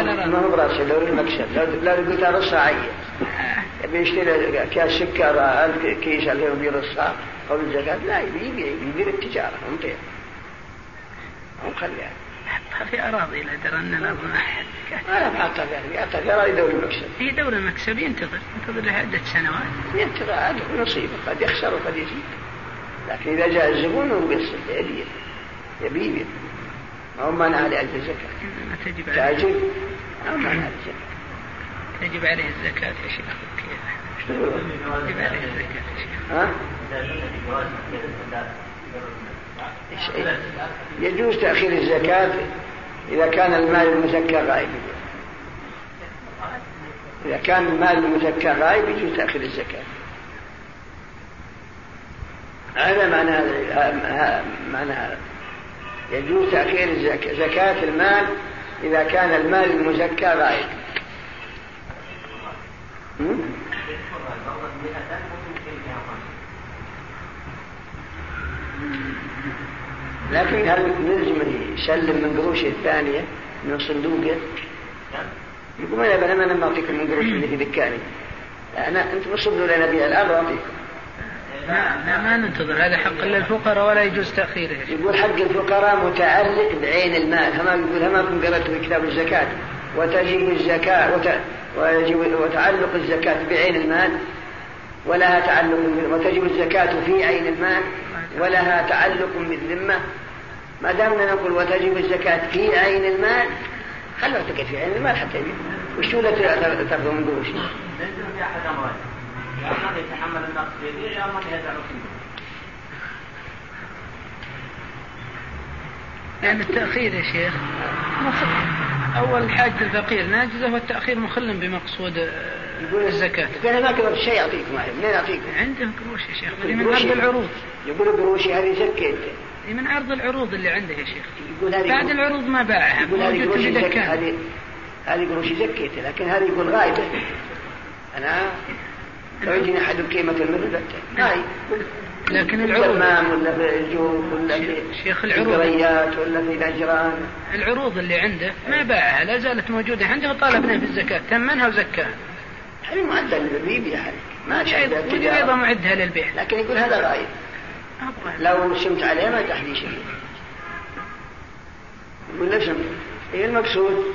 لا ما هو براسه لو المكسب لو لو قلت رصها عين. يبي يشتري كاس سكر ألف كيس ألفين بيرصها قبل الزكاة؟ لا يبي يبيع يدير التجارة هم بيع هم خليها.
في أراضي لا درى أن الأرض ما
أنا بحطها في أراضي في أراضي دور المكسب
هي دور المكسب ينتظر. ينتظر عدة سنوات.
ينتظر عاد نصيبه قد يخسر وقد يزيد. لكن إذا جاء الزبون هو يبي يبي ما هو
ما تجب عليه.
تاجر عليه الزكاة
تجب عليه الزكاة يا شيخ. كيف؟ تجب عليه الزكاة يا شيخ.
ها؟ يجوز تأخير الزكاة إذا كان المال المزكى غائب. إذا كان المال المزكى غائب يجوز تأخير الزكاة. هذا معنى هذا معنى هذا يجوز تأخير زكاة المال إذا كان المال المزكى غائب. لكن هل نلزم يسلم من قروشه الثانية من صندوقه؟ يقول ما يبقى أنا ما اعطيكم من قروش اللي في ذكاني أنا أنتم اصبوا لنا بها الآن واعطيكم
لا ما ننتظر هذا حق للفقراء ولا يجوز تأخيره.
يقول حق الفقراء متعلق بعين المال هما يقول هما كنت قرأت في كتاب الزكاة. وتجب الزكاة وت... ويجب وتعلق الزكاة بعين المال ولها تعلق وتجب الزكاة في عين المال ولها تعلق بالذمة ما دامنا نقول وتجب الزكاة في عين المال خلوها في عين المال حتى وشو لا تاخذوا من قروش؟
يتحمل النقص بيده يدعو
لأن التأخير يا شيخ. مخل أول حاجة الفقير. ناجزة والتأخير مخل بمقصود يقول الزكاة.
يقول ما كبر شيء يعطيكم منين يعطيكم؟
عندهم قروش يا شيخ. اللي من عرض العروض.
يقول قروشي هذه زكيت
من عرض العروض اللي عنده يا شيخ.
يقول هذه
بعد العروض ما باعها.
يقول هذه قروشي زكيت هذه هذه قروشي زكيت لكن هذه يقول غايبة. أنا لو يجيني أحد قيمة المثل هاي.
لكن العروض.
ولا في الجوف ولا في
شيخ العروض.
القريات ولا في الأجران.
العروض اللي عنده ما باعها لا زالت موجودة عنده وطالبنا في الزكاة. ثمنها وزكاها.
هذه معدة للبيع ما
شيء أيضا معدها للبيع.
لكن يقول هذا غايب. لو شمت عليه ما تحدي شيء. يقول ليش إيه المقصود؟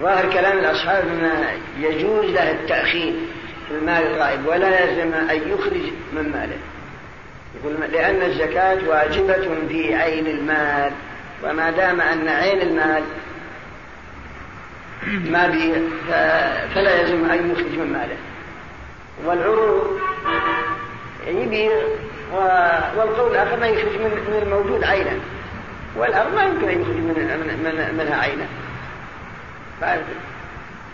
ظاهر كلام الأصحاب أن يجوز له التأخير. في المال الغائب ولا يلزم أن يخرج من ماله. يقول لأن الزكاة واجبة في عين المال وما دام أن عين المال ما بي فلا يلزم أن يخرج من ماله. والعروض يبيع والقول الآخر ما يخرج من الموجود عينا. والأرض ما يمكن أن يخرج من من منها عينا.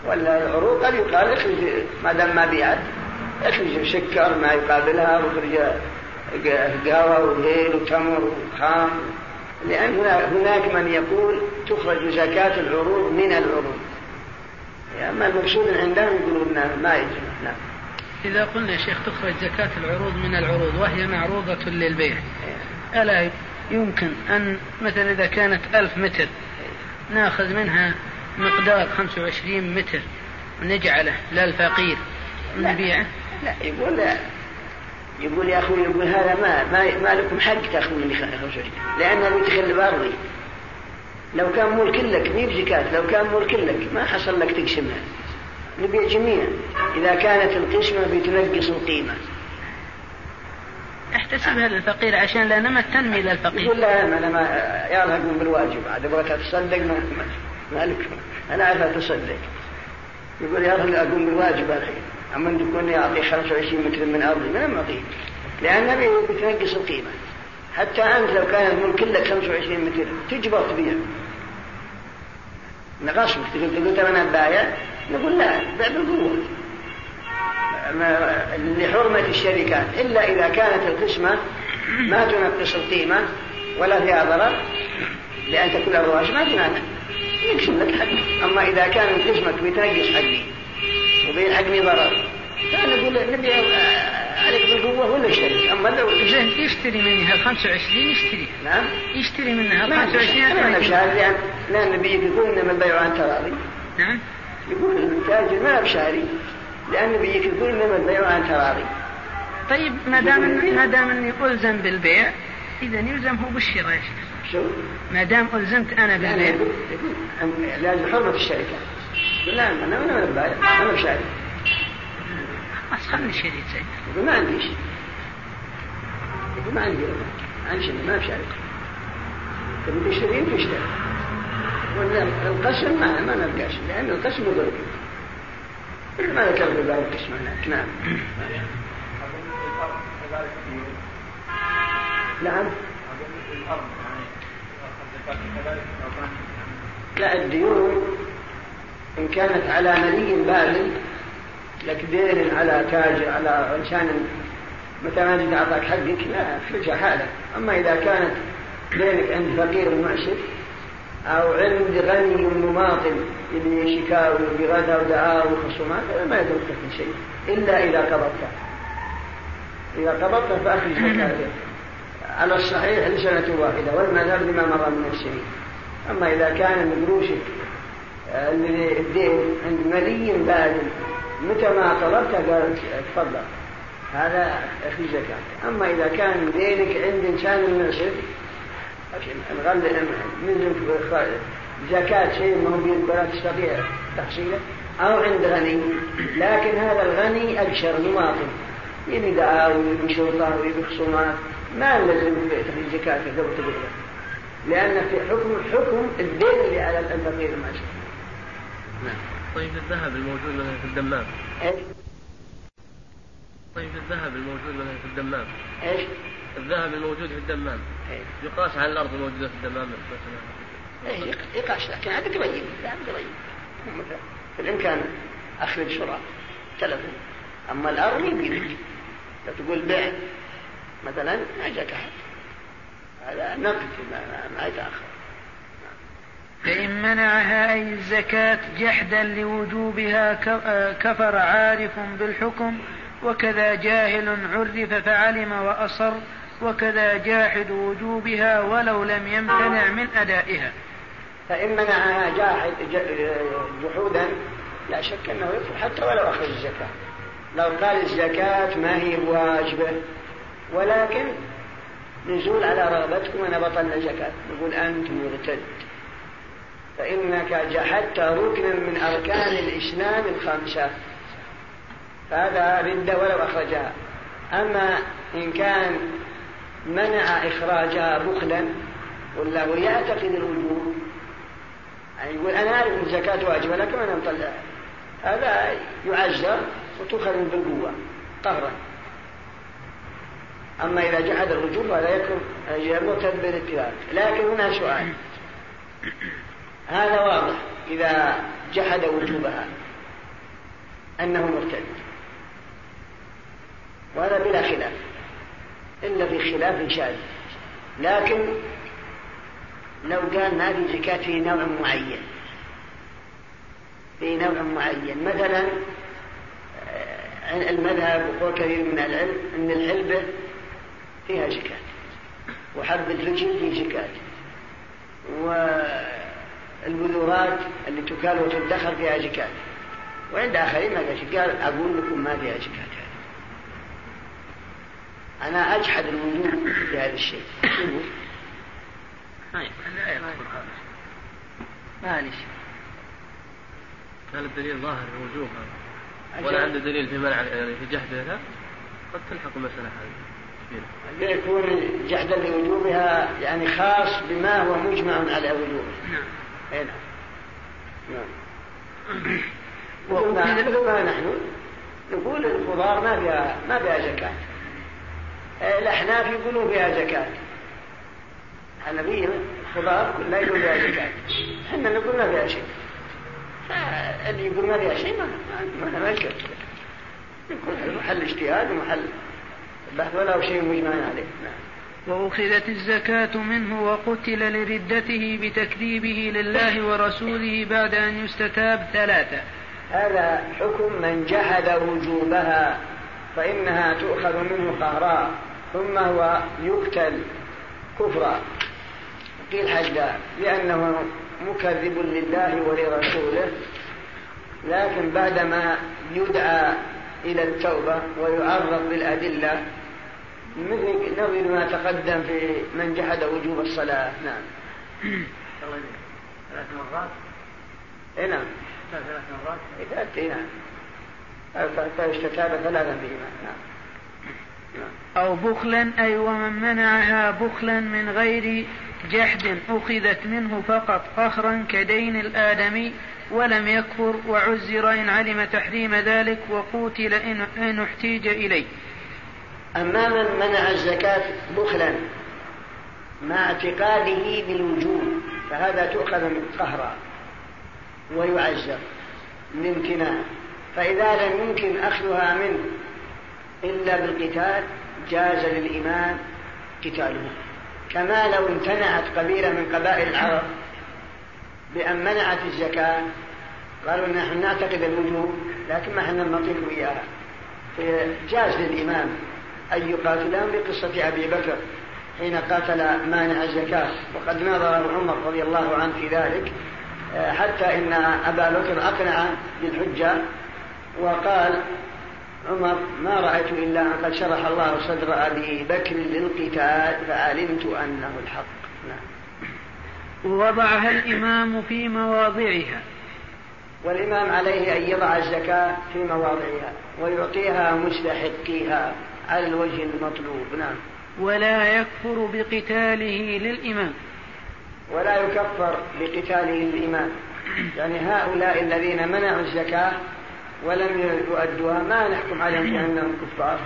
ولا العروض قد يقال اخرج ما دام ما بيعت. اخرج سكر ما يقابلها واخرج قهوة وهيل وتمر وخام. لأن هناك من يقول تخرج زكاة العروض من العروض. أما المقصود عندهم يقولون ما يجب نعم.
إذا قلنا يا شيخ تخرج زكاة العروض من العروض وهي معروضة للبيع. ألا يمكن أن مثلا إذا كانت ألف متر ناخذ منها مقدار 25 متر. ونجعله للفقير. ونبيعه
لا يقول لا. يقول يا أخوي يقول هذا ما ما, ما لكم حق تأخذون مني 25 لأنها بتخل بأرضي لو كان ملك لك مي زكاة لو كان ملك لك ما حصل لك تقسمها نبيع جميعا. إذا كانت القسمة بتنقص القيمة.
احتسبها للفقير عشان لا ما تنمي للفقير.
يقول لا أنا ما أقوم بالواجب. عاد أبغى تصدق ما, ما لك أنا أعرف تصدق. يقول يا رجل أقوم بالواجب الحين أما أن تكون يعطي 25 متر من أرضي ما معطيه لأن بتنقص القيمة. حتى أنت لو كان الملك لك 25 متر تجبر تبيع. نغصبك تقول تقول أنا بايع؟ نقول لا بيع بالقوة. لحرمة الشركات إلا إذا كانت القسمة ما تنقص القيمة ولا فيها ضرر لأن تكون الرواج ما في يقسم لك حقي أما إذا كان قسمك بتنقص حقي وبيلحقني ضرر. فنقول نبي عليك بالقوة ولا اشتري أما لو
زين يشتري منها 25 يشتري.
نعم.
يشتري منها
25 أنا بشاري لأن لأن النبي يقول إنما البيع عن تراضي.
نعم.
يقول التاجر ما بشاري لأن النبي يقول إنما البيع عن تراضي.
طيب ما دام ما دام أني ألزم بالبيع اذا يلزم هو بالشراء. يا شيخ
شو؟
ما دام ألزمت أنا بالبيع.
لازم حرمة الشركة. لا أنا أنا أنا ببايع أنا بشارك.
خلاص خلني شريك زين
يقول ما عنديش. يقول ما عندي ما عندي شيء ما بشارك. تبي تشتري انت اشتري القسم ما ما نلقاش لأن القسم يضر ما ذكر بباب القسم هناك نعم. نعم لا الديون إن كانت على ملي باذل لك دين على تاجر على إنسان متى أعطاك حقك لا في حالك أما إذا كانت دينك عند فقير معسر أو عند غني مماطل اللي شكاوي بغدا ودعاء وخصومات ما يدرك في شيء إلا إذا قبضته. إذا قبضته فأخرج زكاته على الصحيح لسنة واحدة والمذهب لما مر من السنين أما إذا كان من قروشك آه، الدين عند ملي بادل متى ما طلبته قال تفضل. هذا في زكاة أما إذا كان دينك عند إنسان معسر الغل من زكاة شيء ما هو ولا تستطيع تحصيله أو عند غني. لكن هذا الغني أبشر مواطن يبي دعاوي ويبي شرطة ويبي خصومات ما تخرج زكاة قبل تقول لأن في حكم حكم الدين اللي على الفقير المعسر
نعم. طيب الذهب الموجود مثلا في الدمام.
إيش؟
طيب الذهب الموجود مثلا في الدمام.
إيش؟
الذهب الموجود في الدمام.
إيش؟
يقاس على الأرض الموجوده في الدمام
إيه يقاس لكن هذا قريب لا قريب في الامكان أخرج شراء تلفون. أما الأرض يمكن. لو تقول بيع. مثلا ما جاك احد هذا نقد ما يتأخر.
فإن منعها أي الزكاة جحدا لوجوبها كفر عارف بالحكم وكذا جاهل عرف فعلم وأصر وكذا جاحد وجوبها ولو لم يمتنع من أدائها.
فإن منعها جاحد جحودا لا شك أنه يكفر حتى ولو أخذ الزكاة. لو قال الزكاة ما هي واجبة ولكن نزول على رغبتكم أنا بطلنا الزكاة. نقول أنت مرتد فإنك جحدت ركنا من أركان الإسلام الخمسة. فهذا ردة ولو أخرجها. أما إن كان منع إخراجها بخلا ولا هو يعتقد الوجوب. يعني يقول أنا أعرف أن الزكاة واجبة لكن أنا مطلع. هذا يعزر وتخرج بالقوة قهرا أما إذا جحد الوجوب فهذا يكون مرتد بالاتفاق لكن هنا سؤال. هذا واضح إذا جحد وجوبها أنه مرتد. وهذا بلا خلاف إلا في خلاف شاذ. لكن لو قال في زكاة في نوع معين في نوع معين مثلا المذهب وقول كثير من العلم أن العلبة فيها زكاة وحرب الفجل فيه زكاة والبذورات اللي تكال وتدخر فيها زكاة وعند آخرين ما قال أقول لكم ما فيها زكاة أنا أجحد الوجود في هذا الشيء.
لا يدخل معلش
كان الدليل ظاهر الوجوب ولا عنده دليل في منع يعني في جحدها قد تلحق المسألة هذه.
يكون جحدا لوجوبها يعني خاص بما هو مجمع على وجوبه
نعم
نعم نعم مثل ما نحن نقول الخضار ما فيها ما فيها زكاة الأحناف يقولوا فيها زكاة الحنفية الخضار لا يقول فيها زكاة إحنا نقول ما فيها شيء اللي يقول ما فيها شيء ما ما ما يشكل يكون محل اجتهاد ومحل بحث ولا شيء مجمع عليه. نعم.
وأخذت الزكاة منه وقتل لردته بتكذيبه لله ورسوله بعد أن يستتاب ثلاثة.
هذا حكم من جحد وجوبها فإنها تؤخذ منه قهرا ثم هو يقتل كفرا. قيل حدا لأنه مكذب لله ولرسوله لكن بعدما يدعى إلى التوبة ويعرض بالأدلة مثل نظير ما تقدم في من جحد وجوب الصلاة. نعم.
ثلاث مرات؟
اي نعم.
ثلاث مرات؟
اي نعم فاستتاب ثلاثا بهما. نعم.
أو بخلا أي ومن منعها بخلا من غير جحد أخذت منه فقط قهرا كدين الآدمي ولم يكفر وعزر إن علم تحريم ذلك وقوتل إن احتيج إليه.
أما من منع الزكاة بخلا مع اعتقاده بالوجوب فهذا تؤخذ من قهرا ويعزر لامتناع فإذا لم يمكن أخذها منه إلا بالقتال جاز للإمام قتاله. كما لو امتنعت قبيلة من قبائل العرب بأن منعت الزكاة قالوا نحن نعتقد الوجوب لكن ما إحنا نعطيك إياها. جاز للإمام أن يقاتلهم بقصة أبي بكر حين قاتل مانع الزكاة. وقد نظر عمر رضي الله عنه في ذلك حتى إن أبا بكر أقنع بالحجة وقال عمر ما رأيت إلا أن قد شرح الله صدر أبي بكر للقتال فعلمت أنه الحق. نعم.
ووضعها الإمام في مواضعها.
والإمام عليه أن يضع الزكاة في مواضعها ويعطيها مستحقيها. على الوجه المطلوب نعم.
ولا يكفر بقتاله للإمام.
ولا يكفر بقتاله للإمام. يعني هؤلاء الذين منعوا الزكاة ولم يؤدوها ما نحكم عليهم بأنهم كفار؟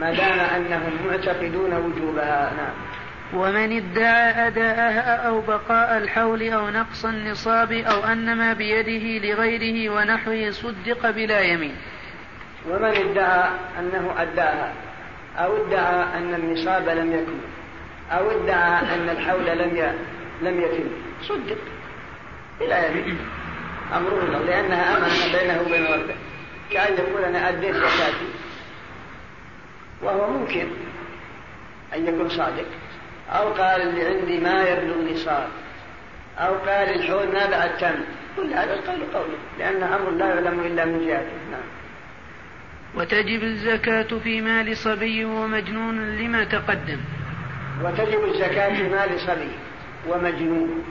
ما دام أنهم معتقدون وجوبها نعم.
ومن ادعى أداءها أو بقاء الحول أو نقص النصاب أو أن ما بيده لغيره ونحوه صدق بلا يمين.
ومن ادعى أنه أداها أو ادعى أن النصاب لم يكن أو ادعى أن الحول لم لم يتم. صدق. بلا يمين أمره الله لأنها أمانة بينه وبين ربه. كأن يقول أنا أديت زكاتي وهو ممكن أن يكون صادق. أو قال اللي عندي ما يبلغ نصاب أو قال الحول ما بعد تم. كل هذا القول قوله لأن أمر لا يعلم إلا من جهته. نعم.
وتجب الزكاة في مال صبي ومجنون لما تقدم.
وتجب الزكاة في مال صبي ومجنون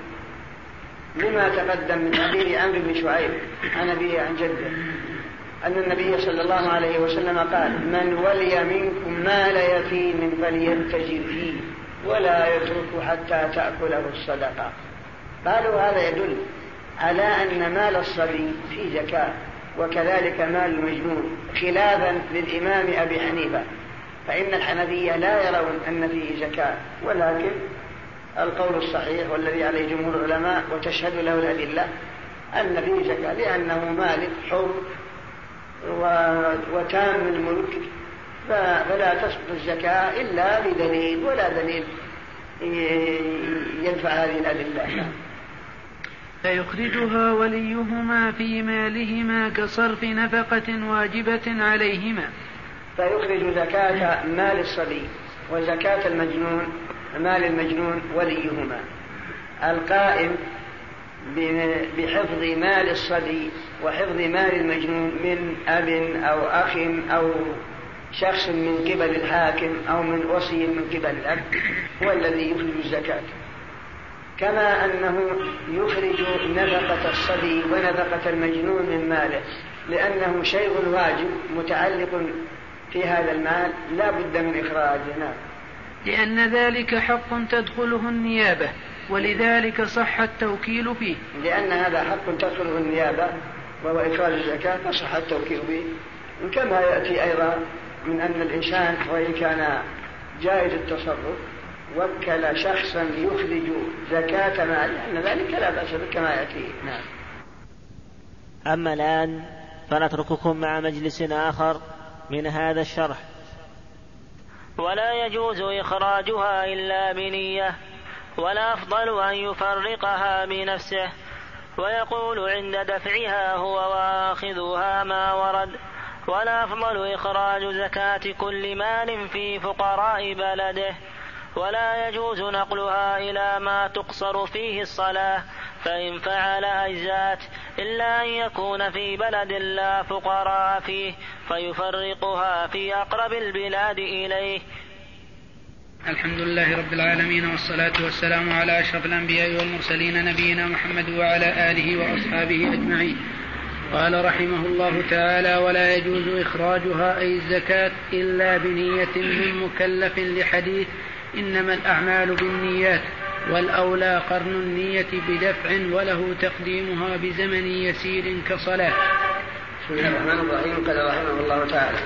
لما تقدم من حديث عمرو بن شعيب عن أبيه عن جده. أن النبي صلى الله عليه وسلم قال من ولي منكم مال يتيم فليتجر فيه ولا يتركه حتى تأكله الصدقة. قالوا هذا يدل على أن مال الصبي في زكاة. وكذلك مال المجنون خلافا للإمام أبي حنيفة. فإن الحنفية لا يرون أن فيه زكاة ولكن القول الصحيح والذي عليه جمهور العلماء وتشهد له الأدلة أن فيه زكاة لأنه مالك حر وتام الملك. فلا تسقط الزكاة إلا بدليل ولا دليل يدفع هذه الأدلة.
فيخرجها وليهما في مالهما كصرف نفقة واجبة عليهما.
فيخرج زكاة مال الصبي وزكاة المجنون مال المجنون وليهما. القائم بحفظ مال الصبي وحفظ مال المجنون من أب أو أخ أو شخص من قبل الحاكم أو من وصي من قبل الأب هو الذي يخرج الزكاة. كما أنه يخرج نفقة الصبي ونفقة المجنون من ماله لأنه شيء واجب متعلق في هذا المال لا بد من إخراجه نعم.
لأن ذلك حق تدخله النيابة ولذلك صح التوكيل فيه.
لأن هذا حق تدخله النيابة وهو إخراج الزكاة فصح التوكيل به كما يأتي أيضا من أن الإنسان وإن كان جائز التصرف وكل شخصا يخرج زكاة مال لأن ذلك لا بأس به كما يأتي. نعم.
أما الآن فنترككم مع مجلس آخر من هذا الشرح. ولا يجوز إخراجها إلا بنية ولا أفضل أن يفرقها بنفسه. ويقول عند دفعها هو واخذها ما ورد ولا أفضل إخراج زكاة كل مال في فقراء بلده. ولا يجوز نقلها إلى ما تقصر فيه الصلاة فإن فعل أجزأت إلا أن يكون في بلد لا فقراء فيه فيفرقها في أقرب البلاد إليه.
الحمد لله رب العالمين والصلاة والسلام على أشرف الأنبياء والمرسلين نبينا محمد وعلى آله وأصحابه أجمعين. قال رحمه الله تعالى ولا يجوز إخراجها أي الزكاة إلا بنية من مكلف لحديث إنما الأعمال بالنيات والأولى قرن النية بدفع وله تقديمها بزمن يسير كصلاة.
بسم الله الرحمن الرحيم. قال رحمه الله تعالى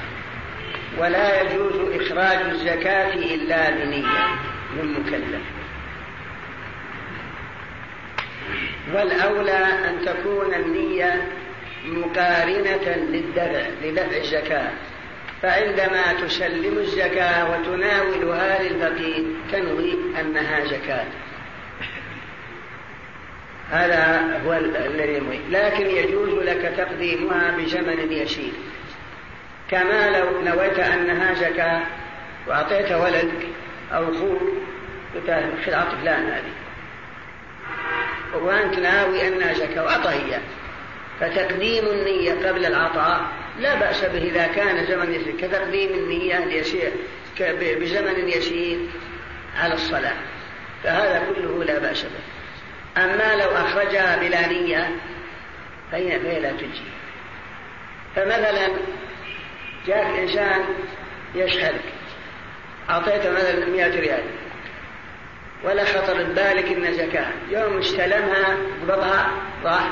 ولا يجوز إخراج الزكاة إلا بنية من مكلف. والأولى أن تكون النية مقارنة للدفع لدفع الزكاة. فعندما تسلم الزكاة وتناولها للفقير تنوي أنها زكاة. هذا هو الذي ينوي. لكن يجوز لك تقديمها بزمن يسير. كما لو نويت أنها زكاة وأعطيت ولدك أو أخوك قلت أعط فلان هذه. وأنت ناوي أنها زكاة وأعطه إياه فتقديم النية قبل العطاء لا بأس به إذا كان زمن يسير كتقديم النية يسير بزمن يسير على الصلاة. فهذا كله لا بأس به. أما لو أخرجها بلا نية فهي, لا تجي فمثلا جاك إنسان يشهدك أعطيته مثلا مئة ريال ولا خطر ببالك إن زكاة. يوم استلمها قبضها راح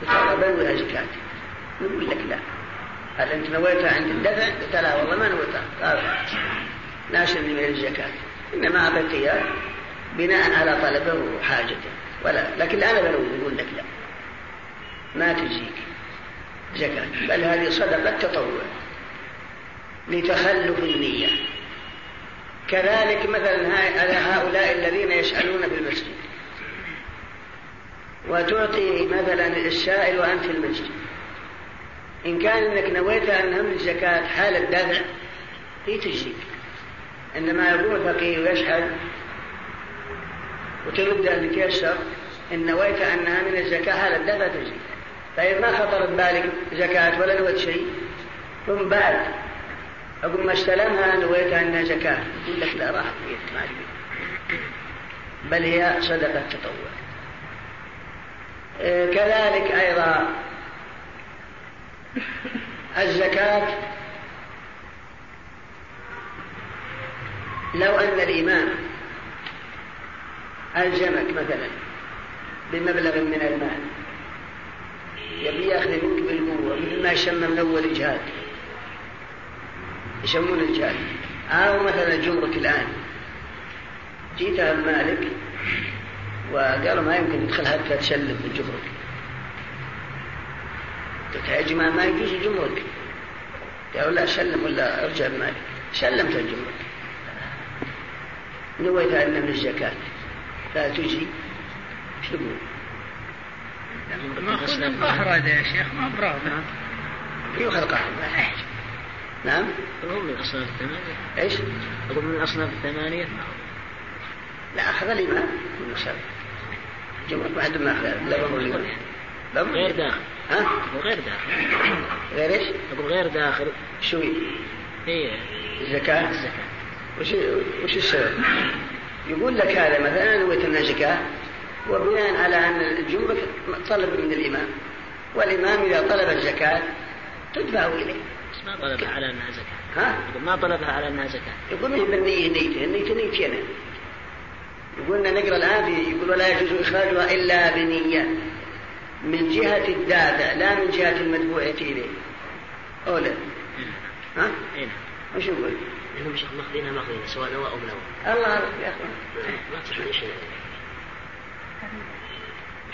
قلت بنوي زكاة. نقول لك لا. هل أنت نويتها عند الدفع؟ قلت لا والله ما نويتها. قال ناشر من الزكاة. إنما أعطيت إياه بناء على طلبه وحاجته. ولا لكن لا أنا بنوي يقول لك لا. ما تجيك زكاة. بل هذه صدقة تطوع لتخلف النية. كذلك مثلا هؤلاء الذين يسألون في المسجد. وتعطي مثلا السائل وأنت في المسجد. إن كان أنك نويت أن هم الزكاة حال الدفع هي تجزيك. عندما يقول الفقيه ويشهد وترد أن تيسر إن نويت أنها من الزكاة حال الدفع تجزيك. طيب ما خطر ببالك زكاة ولا نويت شيء؟ ثم بعد أقول ما استلمها نويت أنها زكاة. يقول لك لا راح ما بل هي صدقة تطوع. إيه، كذلك أيضا الزكاة لو أن الإمام ألزمك مثلا بمبلغ من المال يبي يأخذ منك بالقوة مثل ما يسمى من أول جهاد يسمون الجهاد أو مثلا جمرك الآن. جيت مالك وقالوا ما يمكن تدخل حتى تسلم في جمرك قلت يا جماعة ما يجوز الجمرك قالوا لا سلم ولا أرجع بمالك سلمت الجمرك نويت أن من الزكاة؟ لا تجي. شو؟
ماخذ القهر هذا يا شيخ ما براغب
كيف القهر؟ نعم؟
هو من أصناف الثمانية.
إيش؟
أقول من أصناف الثمانية.
لا أخذ الإمام من سبب جمهور بعد ما أخذ. لا
غير داخل.
ها؟
غير داخل.
غير إيش؟
أقول غير داخل.
شو
هي؟
الزكاة؟
الزكاة.
وش وش السبب؟ يقول لك هذا مثلا نويت انها زكاة. وبناء على أن الجمرك طلب من الإمام. والإمام إذا طلب الزكاة تدفع إليه.
بس ما طلبها على أنها زكاة.
ها؟
يقول ما طلبها على أنها زكاة.
يقول ما هي بالنية نيته النية نيتي انا يقولنا نقرأ الآن يقول ولا يجوز إخراجها إلا بنية. من جهة الدافع لا من جهة المدفوعة إليه أو لا ها؟ نعم وش يقول؟
لانهم شيخ ماخذينها ماخذينها سواء نوى أو بنوى
الله أعرف يا أخوان
ما تصح لي شيء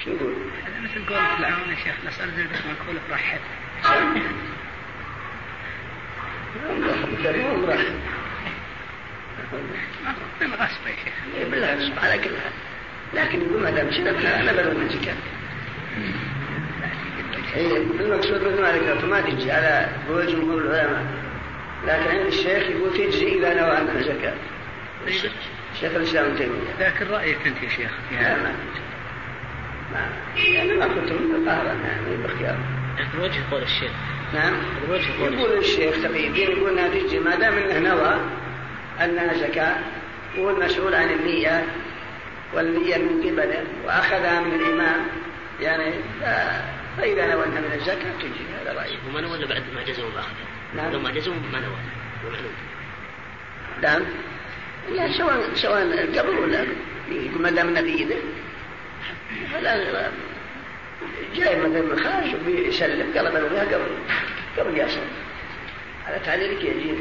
شو يقول؟
هذا مثل قول فرعون يا شيخ نسأل زيد بن مكحول برحب
مو مرحب
من غصب يا شيخ
بالغصب على كل حال لكن يقول ما دام شربنا أنا إيه، المقصود مثل ما ذكرت ما تجي على قول جمهور العلماء. لكن عند الشيخ يقول تجزي اذا نوى عنها زكاة شيخ الإسلام ابن
لكن رأيك أنت يا شيخ؟ في هذا
ما يعني ما كنت من القاهرة يعني باختيار
لكن وجه قول الشيخ.
نعم.
وجه قول
يقول الشيخ. تقي الدين يقول انها تجزي ما دام إنه نوى انها زكاة هو المسؤول عن النية والنية من قبله وأخذها من الإمام. يعني فإذا نوى أنها من الزكاة تجي هذا رأيي.
وما نوى بعد ما جزموا بأخذه
نعم.
لو ما جزموا ما نوى ومعلوم
نعم. لا سواء سواء قبل ولا يقول ما دام نبيذه فلا جاي مثلا من خارج وبيسلم قال بلغها قبل. قبل يسلم على تعليلك يجي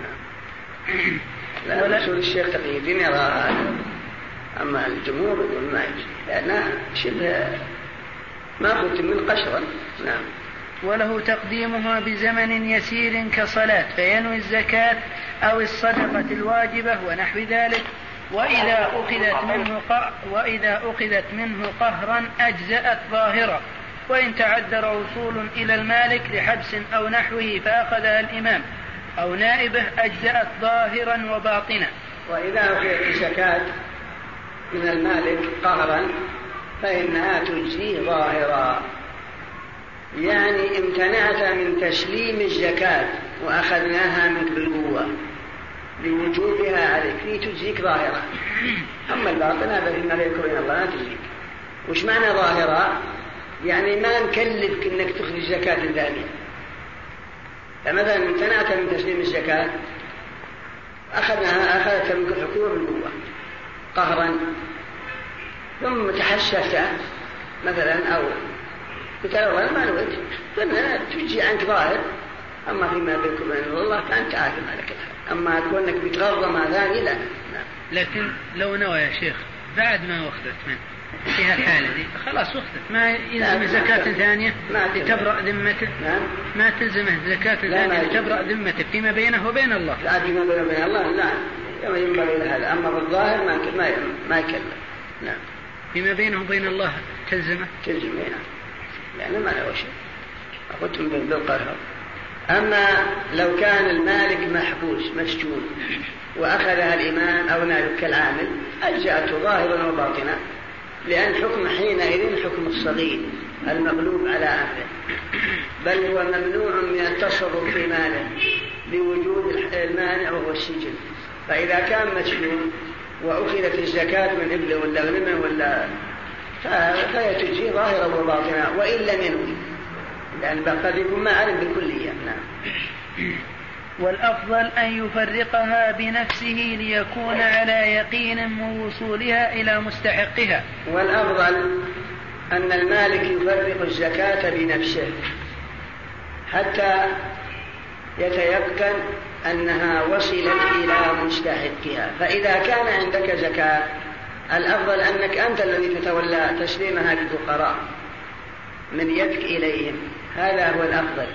نعم. لا رسول الشيخ تقي الدين يرى هذا أما الجمهور يقول ما يجي. لأنها شبه ما من قشرا نعم.
وله تقديمها بزمن يسير كصلاة فينوي الزكاة أو الصدقة الواجبة ونحو ذلك. وإذا أخذت منه وإذا أخذت منه قهرا أجزأت ظاهرة. وإن تعذر وصول إلى المالك لحبس أو نحوه فأخذها الإمام. أو نائبه أجزأت ظاهرا وباطنا.
وإذا أخذت الزكاة من المالك قهرا فإنها تجزيه ظاهرا. يعني امتنعت من تسليم الزكاة وأخذناها منك بالقوة لوجوبها عليك في تجزيك ظاهرة أما الباطن هذا فيما بينك وبين الله ما تجزيك. وش معنى ظاهرة؟ يعني ما نكلفك إنك تخرج زكاة الثانية فمثلا امتنعت من تسليم الزكاة أخذناها أخذت منك الحكومة بالقوة قهرا. ثم تحسست مثلا أو قلت له ما نويت قلنا تجي عنك ظاهر أما فيما بينك وبين الله فأنت عاقل على كذا أما كونك بتغضى مع ثاني لا.
لكن لو نوى يا شيخ بعد ما أخذت منه في هالحالة دي خلاص أخذت ما يلزم زكاة ثانية لتبرأ ذمته ما تلزمه زكاة ثانية لتبرأ ذمته فيما بينه وبين الله.
لا فيما بينه وبين الله لا. كما ينبغي لهذا أما بالظاهر ما ما ما يكلم نعم.
فيما بينه وبين الله. تلزمه.
تلزمه نعم. لأنه ما له شيء. قلت بالقهر أما لو كان المالك محبوس مسجون وأخذها الإمام أو نائب كالعامل أجزأته ظاهرا وباطنا لأن حكم حينئذ حكم الصغير المغلوب على أهله بل هو ممنوع من التصرف في ماله لوجود المانع وهو السجن. فإذا كان مسجون وأخذت الزكاة من إبله ولا غنمه ولا فهي تجزي ظاهرا وباطنا وإن لم ينوي. لأن قد يكون ما علم بالكلية نعم.
والأفضل أن يفرقها بنفسه ليكون على يقين من وصولها إلى مستحقها.
والأفضل أن المالك يفرق الزكاة بنفسه حتى يتيقن أنها وصلت إلى مستحقها فإذا كان عندك زكاة الأفضل أنك أنت الذي تتولى تسليمها للفقراء من يدك إليهم. هذا هو الأفضل.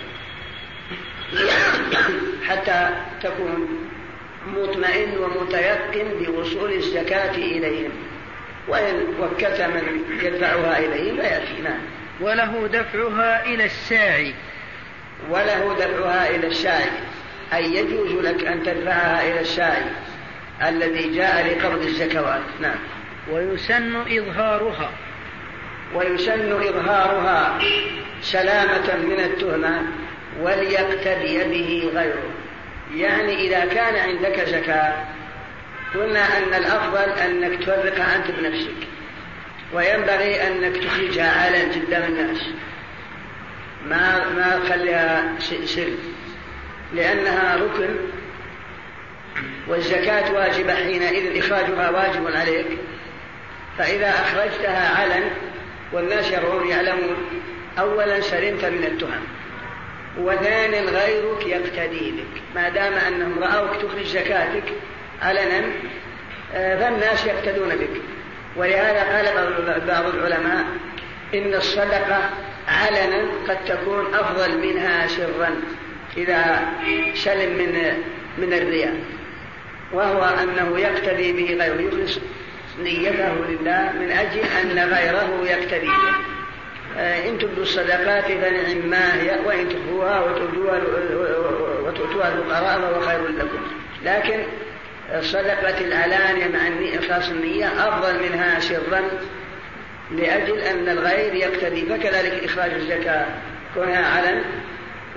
حتى تكون مطمئن ومتيقن بوصول الزكاة إليهم. وإن وكلت من يدفعها إليهم فيأتي. نعم.
وله دفعها إلى الساعي.
وله دفعها إلى الساعي. أي يجوز لك أن تدفعها إلى الساعي الذي جاء لقبض الزكوات. نعم.
ويسن إظهارها.
ويسن إظهارها سلامة من التهمة وليقتدي به غيره. يعني إذا كان عندك زكاة قلنا أن الأفضل أنك تفرقها أنت بنفسك. وينبغي أنك تخرجها علن قدام الناس. ما ما تخليها سر لأنها ركن والزكاة واجبة حينئذ إخراجها واجب عليك. فإذا أخرجتها علن والناس يرون يعلمون أولا سلمت من التهم وثان غيرك يقتدي بك. ما دام أنهم رأوك تخرج زكاتك علنا آه، فالناس يقتدون بك. ولهذا قال بعض العلماء إن الصدقة علنا قد تكون أفضل منها سرا. إذا سلم من من الرياء وهو أنه يقتدي به غيره يخلص نيته لله من أجل أن غيره يقتدي به. آه، إن تبدوا الصدقات فنعم ما هي وإن تخفوها وتؤتوها وتؤتوها الفقراء فهو خير لكم. لكن صدقة العلانية مع إخلاص النية أفضل منها سرا لأجل أن الغير يقتدي. فكذلك إخراج الزكاة كونها علن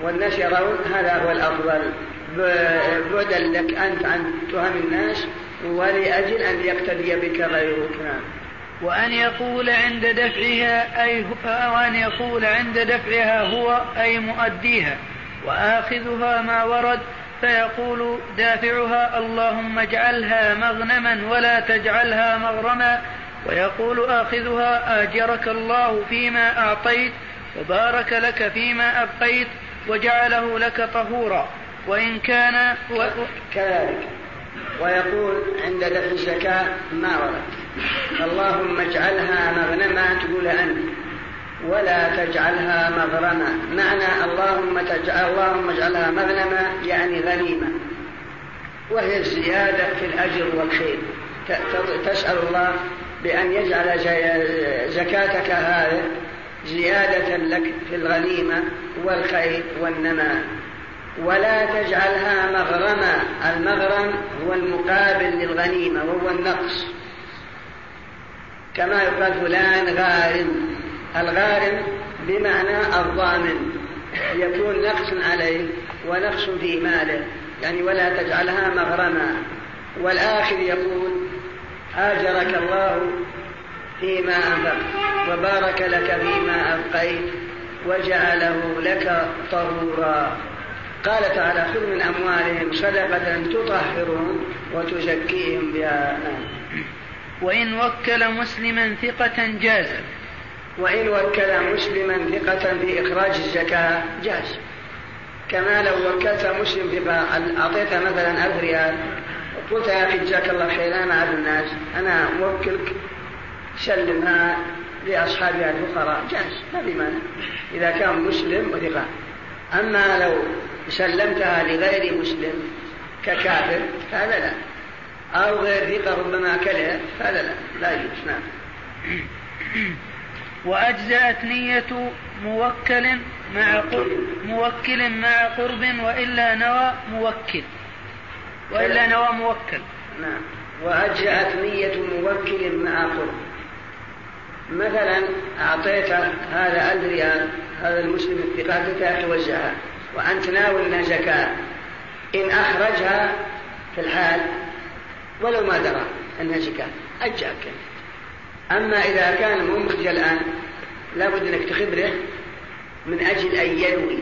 والناس يرون هذا هو الأفضل. بعدا لك أنت عن تهم الناس ولأجل أن يقتدي بك غيرك. نعم.
وأن يقول عند دفعها أي وأن يقول عند دفعها هو أي مؤديها. وآخذها ما ورد فيقول دافعها اللهم اجعلها مغنما ولا تجعلها مغرما. ويقول آخذها آجرك الله فيما أعطيت وبارك لك فيما أبقيت. وجعله لك طهورا وإن كان و...
كذلك. ويقول عند دفع الزكاة ما ورد اللهم اجعلها مغنما تقول أنت ولا تجعلها مغرما. معنى اللهم تجعل اللهم اجعلها مغنما يعني غنيمة. وهي الزيادة في الأجر والخير. تسأل الله بأن يجعل زكاتك هذه زيادة لك في الغنيمة والخير والنماء. ولا تجعلها مغرما المغرم هو المقابل للغنيمة وهو النقص. كما يقال فلان غارم. الغارم بمعنى الضامن. يكون نقص عليه ونقص في ماله. يعني ولا تجعلها مغرما. والآخر يقول آجرك الله فيما أنفقت. وبارك لك فيما أبقيت وجعله لك طهورا. قال تعالى خذ من أموالهم صدقة تطهرهم وتزكيهم بها.
وإن وكل مسلما ثقة جاز
وإن وكل مسلما ثقة في إخراج الزكاة جاز. كما لو وكلت مسلم ثقة أعطيته مثلا ألف ريال؟ قلت يا أخي جزاك الله خير أنا أعرف الناس أنا موكلك. سلمها لأصحابها الفقراء. جاز ما في مانع. إذا كان مسلم وثقة. أما لو سلمتها لغير مسلم ككافر فهذا لا. أو غير ثقة ربما كله فهذا لا. لا يجوز. نعم.
وأجزأت نية موكل مع قرب موكل مع قرب وإلا نوى موكل. وإلا نوى موكل.
نعم. وأجزأت نية موكل مع قرب. مثلا أعطيت هذا ألف ريال هذا المسلم الثقة توزعها وأنت ناوي أنها زكاة. إن أخرجها في الحال ولو ما درى أنها زكاة أجاك أما إذا كان مو مخرج الآن لابد أنك تخبره من أجل أن ينوي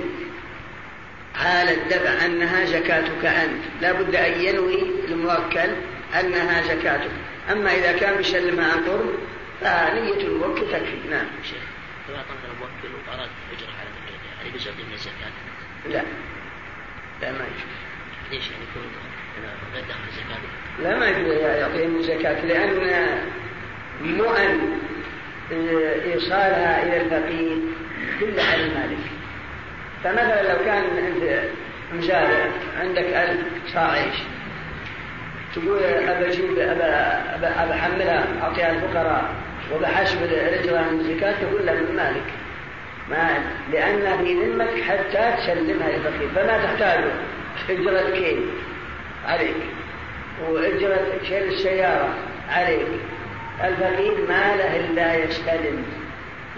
حال الدفع أنها زكاتك أنت. لابد أن ينوي الموكل أنها زكاتك. أما إذا كان بيسلمها عن قرب فنية الموكل تكفي نعم
شيخ إذا الموكل وأراد أجرة على هل يجوز من الزكاة؟
لا. لا ما يجوز.
ليش يعني يكون غير داخل الزكاة؟
لا ما يجوز يعطيه من الزكاة لأن مو أن إيصالها إلى الفقير كل على المالك فمثلا لو كان أنت مزارع عندك ألف صاع عيش تقول أبى أجيب أبى أبى أحملها أعطيها الفقراء. وبحسب الأجرة من الزكاة تقول له من مالك؟ ما لأن في ذمتك حتى تسلمها للفقير. فما تحتاج أجرة كيل عليك. وأجرة شيل السيارة. عليك. الفقير ما له إلا يستلم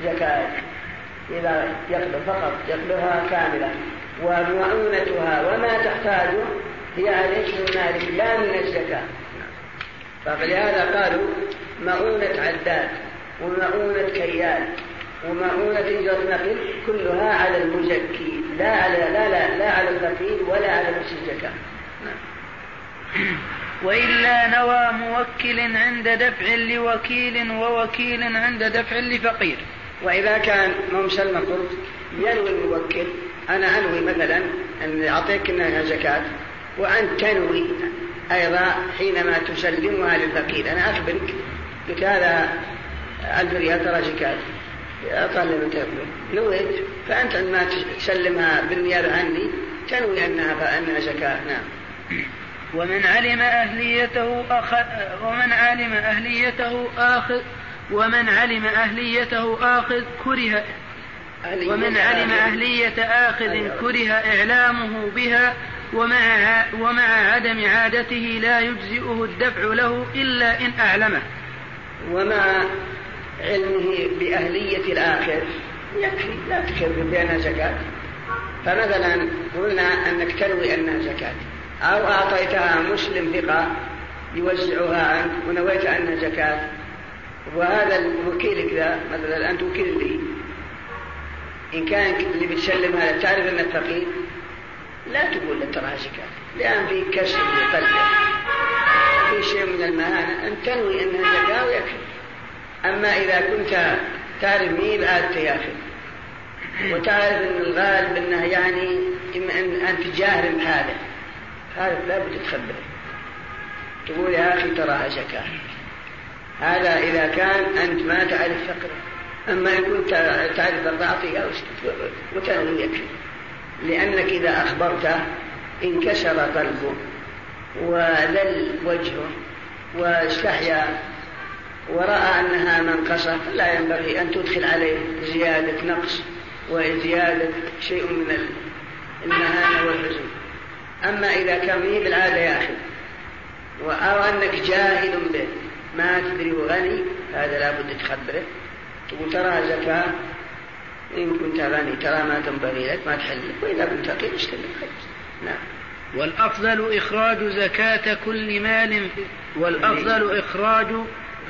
زكاة. إذا يقبل فقط يقبلها كاملة. ومعونتها وما تحتاجه هي عليك من مالك لا من الزكاة. فلهذا قالوا مؤونة عداد ومؤونة كيال ومؤونة إجرة نقل كلها على المزكي لا على لا لا لا على الفقير ولا على نفس الزكاة نعم.
وإلا نوى موكل عند دفع لوكيل ووكيل عند دفع لفقير.
وإذا كان مسلم قرض ينوي الموكل أنا أنوي مثلا أن أعطيك إنها زكاة وأنت تنوي. أيضا حينما تسلمها للفقير. أنا أخبرك قلت هذا ألف ريال ترى زكاة أقل من تقبل. نويت. فأنت عندما تسلمها بالنيابة عني تنوي أنها فأنها زكاة. نعم.
ومن علم أهليته أخ... ومن علم أهليته آخذ ومن علم أهليته آخذ كره. ومن علم أهلية آخذ أيوة. كره إعلامه بها. ومع ومع عدم عادته لا يجزئه الدفع له إلا إن أعلمه.
ومع علمه بأهلية الآخر. يكفي لا تكلم بأنها زكاة. فمثلا قلنا أنك تنوي أنها زكاة. أو أعطيتها مسلم ثقة يوزعها عنك ونويت أنها زكاة. وهذا الوكيل كذا مثلا أنت وكيل لي. إن كان اللي بتسلم هذا تعرف أنه فقير لا تقول زكاة لأن في كسر لقلبه في شيء من المهانة. أن تنوي أنها زكاة ويكفي. أما إذا كنت تعرف مين بعد ياخذ وتعرف أن الغالب أنه يعني إما أن, أن تجاهر بهذا هذا لابد تخبره. تقول يا أخي تراها زكاة هذا إذا كان أنت ما تعرف فقره. أما إن كنت تعرف الرعطية وتنوي يكفي لأنك إذا أخبرته انكسر قلبه وذل وجهه واستحيا ورأى أنها منقصة لا ينبغي أن تدخل عليه زيادة نقص وزيادة شيء من المهانة والحزن. أما إذا كان به بالعادة يا أخي أو أنك جاهل به ما تدري وغني هذا لابد تخبره. تقول ترى زكاة إن كنت غني ترى ما تنبغي لك ما تحل لك وإذا كنت فقير اشتري نعم
والأفضل إخراج زكاة كل مال والأفضل إخراج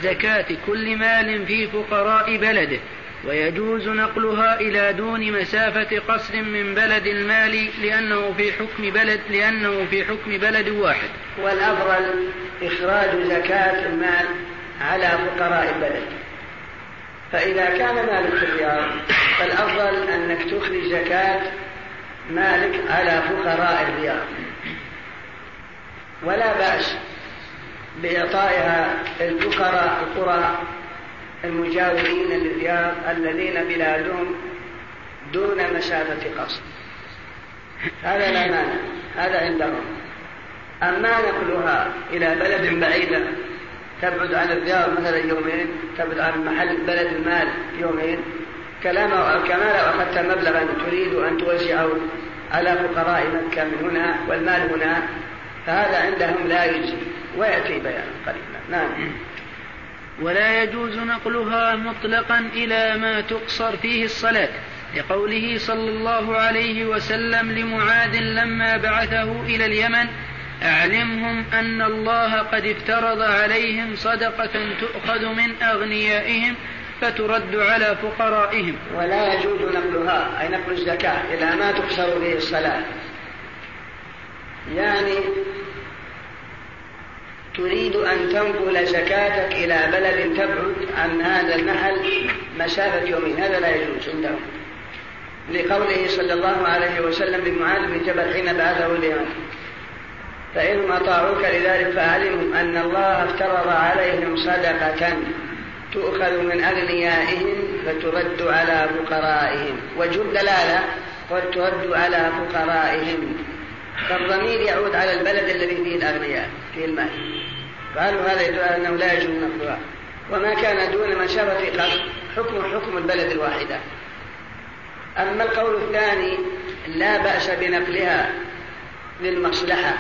زكاة كل مال في فقراء بلده ويجوز نقلها إلى دون مسافة قصر من بلد المال لأنه في حكم بلد لأنه في حكم بلد واحد.
والأفضل إخراج زكاة المال على فقراء البلد. فإذا كان مالك في الرياض فالأفضل أنك تخرج زكاة مالك على فقراء الرياض. ولا بأس بإعطائها الفقراء القرى المجاورين للرياض الذين بلادهم دون مسافة قصر هذا لا مانع هذا عندهم أما نقلها إلى بلد بعيدة تبعد عن الرياض مثلا يومين تبعد عن محل بلد المال يومين. كما لو أخذت مبلغا تريد أن توزعه على فقراء مكة من هنا والمال هنا فهذا عندهم لا يجزي ويأتي بيان قريبا. نعم.
ولا يجوز نقلها مطلقا إلى ما تقصر فيه الصلاة لقوله صلى الله عليه وسلم لمعاذ لما بعثه إلى اليمن أعلمهم أن الله قد افترض عليهم صدقة تؤخذ من أغنيائهم فترد على فقرائهم.
ولا يجوز نقلها أي نقل الزكاة إلى ما تقصر به الصلاة. يعني تريد أن تنقل زكاتك إلى بلد تبعد عن هذا المحل مسافة يومين. هذا لا يجوز عندهم. لقوله صلى الله عليه وسلم لمعاذ بن جبل حين بعثه اليمن فإنهم أطاعوك لذلك فعلموا أن الله افترض عليهم صدقة تؤخذ من أغنيائهم فترد على فقرائهم. وجه الدلالة قد ترد على فقرائهم. فالضمير يعود على البلد الذي فيه الأغنياء فيه المال. قالوا هذا يدل على أنه لا يجوز نقلها وما كان دون مسافة قصر حكم حكم البلد الواحدة. أما القول الثاني لا بأس بنقلها للمصلحة.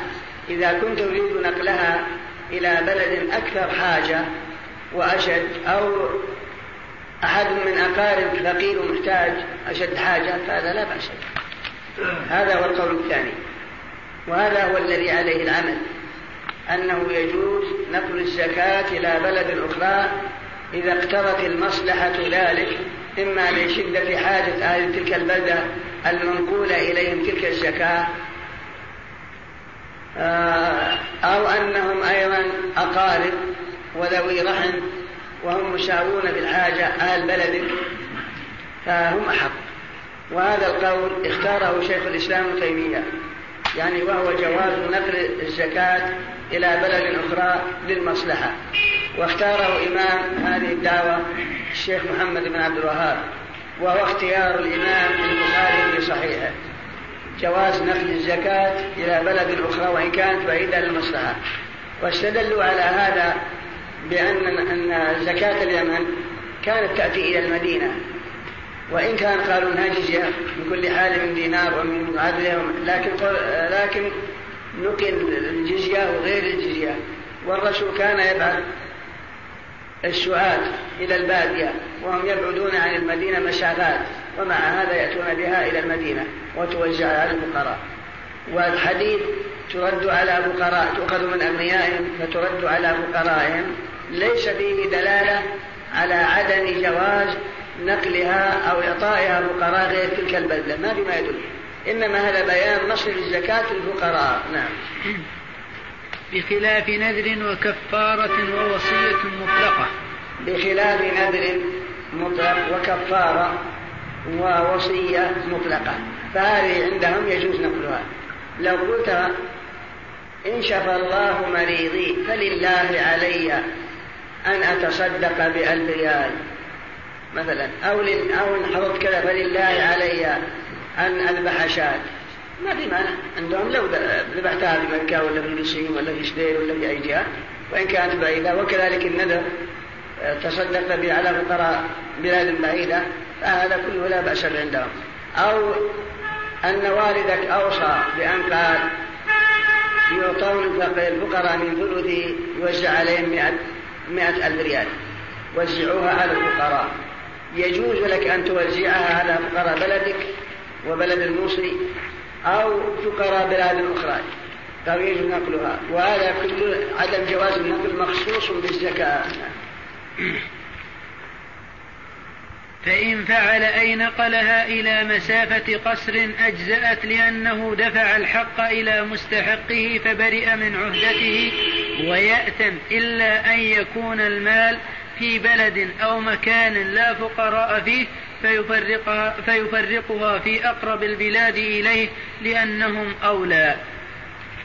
إذا كنت تريد نقلها إلى بلد أكثر حاجة وأشد أو أحد من أقارب فقير ومحتاج أشد حاجة فهذا لا بأس هذا هو القول الثاني. وهذا هو الذي عليه العمل أنه يجوز نقل الزكاة إلى بلد أخرى إذا اقتضت المصلحة ذلك إما لشدة حاجة أهل تلك البلدة المنقولة إليهم تلك الزكاة أو أنهم أيضا أقارب وذوي رحم وهم مساوون بالحاجة أهل بلدك فهم أحق. وهذا القول اختاره شيخ الإسلام ابن تيمية يعني وهو جواز نقل الزكاة إلى بلد أخرى للمصلحة. واختاره إمام هذه الدعوة الشيخ محمد بن عبد الوهاب وهو اختيار الإمام البخاري في صحيحه. جواز نقل الزكاة إلى بلد أخرى وإن كانت بعيدة للمصلحة واستدلوا على هذا بأن أن زكاة اليمن كانت تأتي إلى المدينة. وإن كان قالوا أنها جزية من كل حال من دينار ومن عدل لكن لكن نقل الجزية وغير الجزية. والرسول كان يبعث السعاة إلى البادية وهم يبعدون عن المدينة مسافات ومع هذا يأتون بها إلى المدينة وتوزع على الفقراء والحديث ترد على فقراء تؤخذ من أغنيائهم فترد على فقرائهم ليس فيه دلالة على عدم جواز نقلها أو إعطائها فقراء غير تلك البلدة ما فيما يدل. إنما هذا بيان نصر الزكاة للفقراء. نعم.
بخلاف نذر وكفارة ووصية مطلقة.
بخلاف نذر مطلق وكفارة ووصية مطلقة. فهذه عندهم يجوز نقلها. لو قلت إن شفى الله مريضي فلله علي أن أتصدق بألف ريال. مثلا أو أو إن حضرت كذا فلله علي أن أذبح شاة. ما في مانع. عندهم لو ذبحتها في مكة ولا في القصيم ولا في شدير ولا في أي جهة وإن كانت بعيدة. وكذلك النذر تصدق به على فقراء بلاد بعيدة فهذا كله لا بأس عندهم. أو أن والدك أوصى بأن قال يعطون الفقراء من ثلث يوزع عليهم مئة, مئة ألف ريال. وزعوها على الفقراء. يجوز لك أن توزعها على فقراء بلدك وبلد الموصي. أو فقراء بلاد أخرى. يجوز نقلها. وهذا كله عدم جواز النقل مخصوص بالزكاة.
فإن فعل أي نقلها إلى مسافة قصر أجزأت لأنه دفع الحق إلى مستحقه فبرئ من عهدته ويأتم إلا أن يكون المال في بلد أو مكان لا فقراء فيه فيفرقها, فيفرقها في أقرب البلاد إليه لأنهم أولى.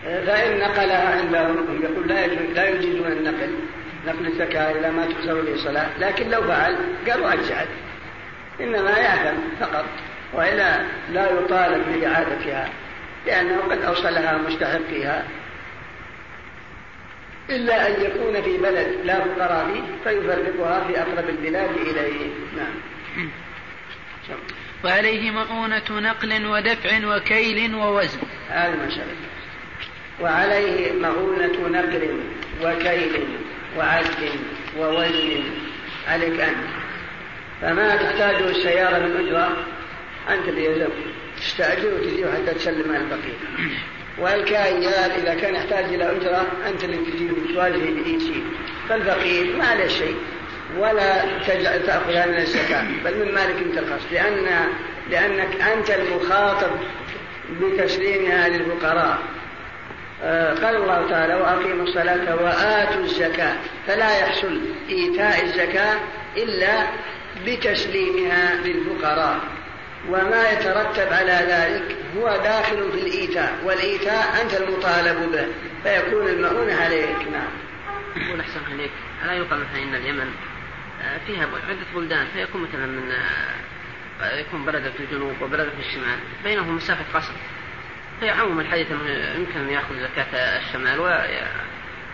فإن نقلها عندهم يقول لا يجوز لا يجيزون النقل نقل الزكاة إلى ما تحسب به صلاة لكن لو فعل قالوا أجزأت إنما يأثم فقط وإلا لا يطالب بإعادتها لأنه قد أوصلها مستحقيها إلا أن يكون في بلد لا فقراء فيه فيفرقها في أقرب البلاد إليه. نعم.
وعليه مؤونة نقل ودفع وكيل ووزن.
هذه مسألة وعليه مؤونة نقل وكيل وعد ووزن. عليك أنت. فما تحتاجه السيارة من أجرة أنت اللي يلزم تستأجر وتجيب حتى تسلم البقية والكايات إذا كان يحتاج إلى أجرة أنت اللي تجيب. وتواجه بإيتي فالفقير ما عليه شيء. ولا تجعل تأخذها من الزكاة بل من مالك أنت الخاص. لأن لأنك أنت المخاطب بتسليمها للفقراء آه، قال الله تعالى وأقيموا الصلاة وآتوا الزكاة. فلا يحصل إيتاء الزكاة إلا بتسليمها للفقراء. وما يترتب على ذلك هو داخل في الإيتاء والإيتاء أنت المطالب به فيكون المؤونة عليك. نعم.
يقول أحسن عليك ألا يقال مثلا إن اليمن فيها عدة بلدان فيكون مثلا من آه، يكون بلدة في الجنوب وبلدة في الشمال بينهم مسافة قصر. فيعم الحديث يمكن أن يأخذ زكاة الشمال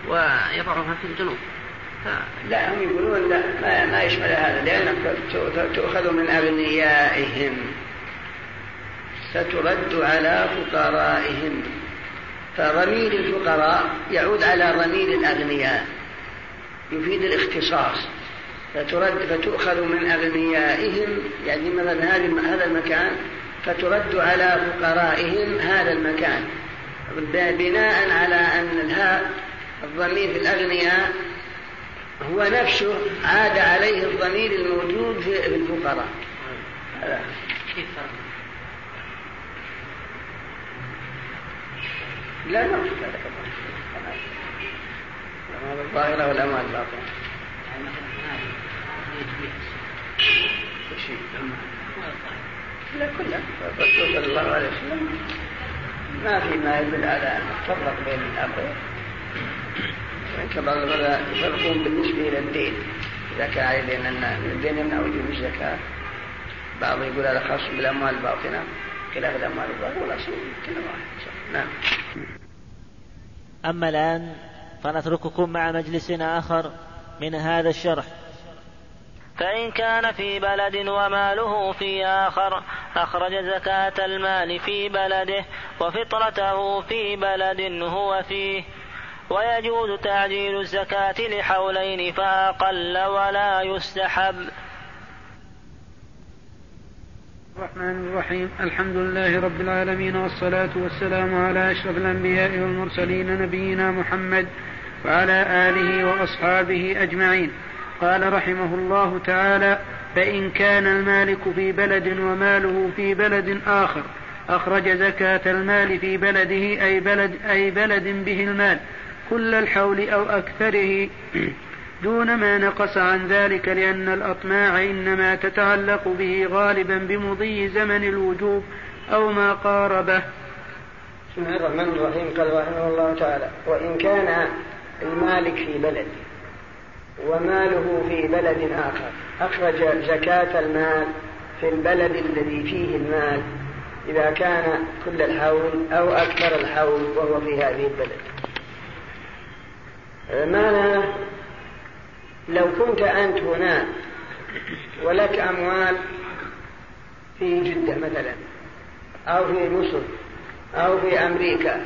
ويضعها في الجنوب.
لا هم يقولون لا ما, ما يشمل هذا لأنك تؤخذ من أغنيائهم. فترد على فقرائهم. فضمير الفقراء يعود على ضمير الأغنياء. يفيد الاختصاص. فترد فتؤخذ من أغنيائهم يعني مثلا هذا المكان فترد على فقرائهم هذا المكان. بناء على أن الهاء الضمير في الأغنياء هو نفسه عاد عليه الضمير الموجود في الفقراء. كيف لا نقصد الأموال الظاهرة والأموال الباطنة. عليه ما في ما يدل على أن تفرق بين الأمرين بعض المرة يفرقون بالنسبة إلى الدين إذا كان بين أن الدين يمنع وجوب الزكاة بعض يقول هذا خاص بالأموال الباطنة خلاف الأموال الظاهرة والأصل كل واحد نعم
أما الآن فنترككم مع مجلس آخر من هذا الشرح. فإن كان في بلد وماله في آخر أخرج زكاة المال في بلده وفطرته في بلد هو فيه. ويجوز تعجيل الزكاة لحولين فأقل ولا يستحب.
الرحمن الرحيم. الحمد لله رب العالمين والصلاة والسلام على أشرف الأنبياء والمرسلين نبينا محمد وعلى آله وأصحابه أجمعين. قال رحمه الله تعالى فإن كان المالك في بلد وماله في بلد آخر أخرج زكاة المال في بلده أي بلد أي بلد به المال كل الحول أو أكثره دون ما نقص عن ذلك لأن الأطماع إنما تتعلق به غالبا بمضي زمن الوجوب أو ما قاربه
بسم الله الرحمن الرحيم. قال رحمه الله تعالى وإن كان المالك في بلد وماله في بلد آخر. أخرج زكاة المال في البلد الذي فيه المال إذا كان كل الحول أو أكثر الحول وهو في هذه البلد. معنى لو كنت أنت هنا ولك أموال في جدة مثلا أو في مصر أو في أمريكا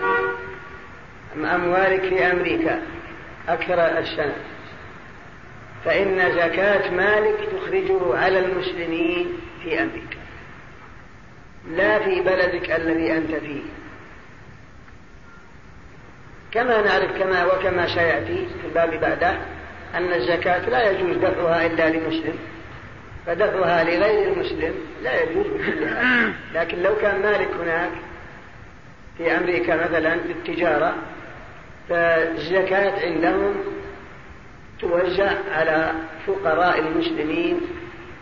أموالك في أمريكا أكثر السنة؟ فإن زكاة مالك تخرجه على المسلمين في أمريكا. لا في بلدك الذي أنت فيه. كما نعرف كما وكما سيأتي في الباب بعده أن الزكاة لا يجوز دفعها إلا لمسلم. فدفعها لغير المسلم لا يجوز بكلها لكن لو كان مالك هناك في أمريكا مثلا للتجارة فالزكاة عندهم توزع على فقراء المسلمين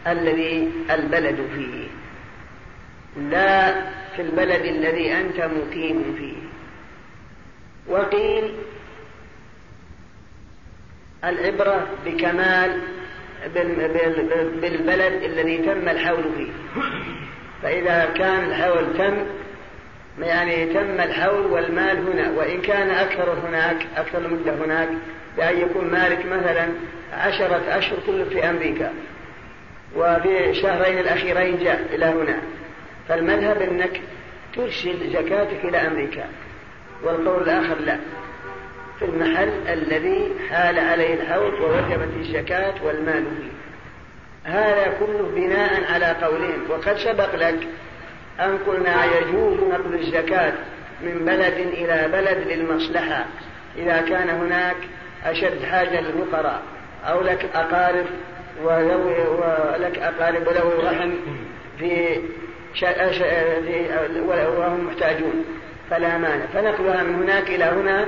الذي البلد فيه. لا في البلد الذي أنت مقيم فيه. وقيل العبرة بكمال بالبلد الذي تم الحول فيه. فإذا كان الحول تم يعني تم الحول والمال هنا وإن كان أكثر هناك أكثر المدة هناك بأن يكون مالك مثلا عشرة أشهر كله في أمريكا وفي الشهرين الأخيرين جاء إلى هنا. فالمذهب أنك ترسل زكاتك إلى أمريكا والقول الآخر لا. في المحل الذي حال عليه الحول ووجبت الزكاة والمال فيه. هذا كله بناء على قولهم. وقد سبق لك أن قلنا يجوز نقل الزكاة من بلد إلى بلد للمصلحة. إذا كان هناك أشد حاجة للفقراء. أو لك أقارب ولك أقارب وله رحم في وهم محتاجون. فلا مانع. فنقلها من هناك إلى هنا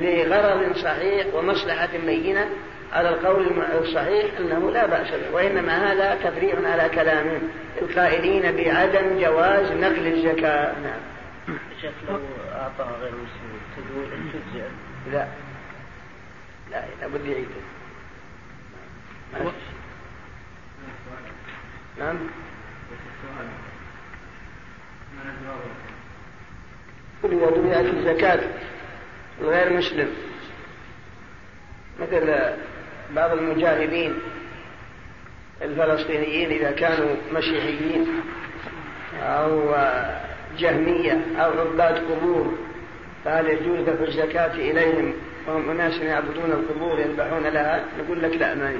لغرض صحيح ومصلحة بينة على القول الصحيح أنه لا بأس به. وإنما هذا تفريع على كلامهم القائلين بعدم جواز نقل الزكاة. نعم.
شيخ لو أعطاها غير مسلم تجزئ.
لا. لا لابد يعيد. نعم. دفعت الزكاة الغير مسلم. مثل بعض المجاهدين الفلسطينيين إذا كانوا مسيحيين أو جهمية أو عباد قبور فهل يجوز دفع الزكاة إليهم؟ وهم أناس يعبدون القبور يذبحون لها نقول لك لا ما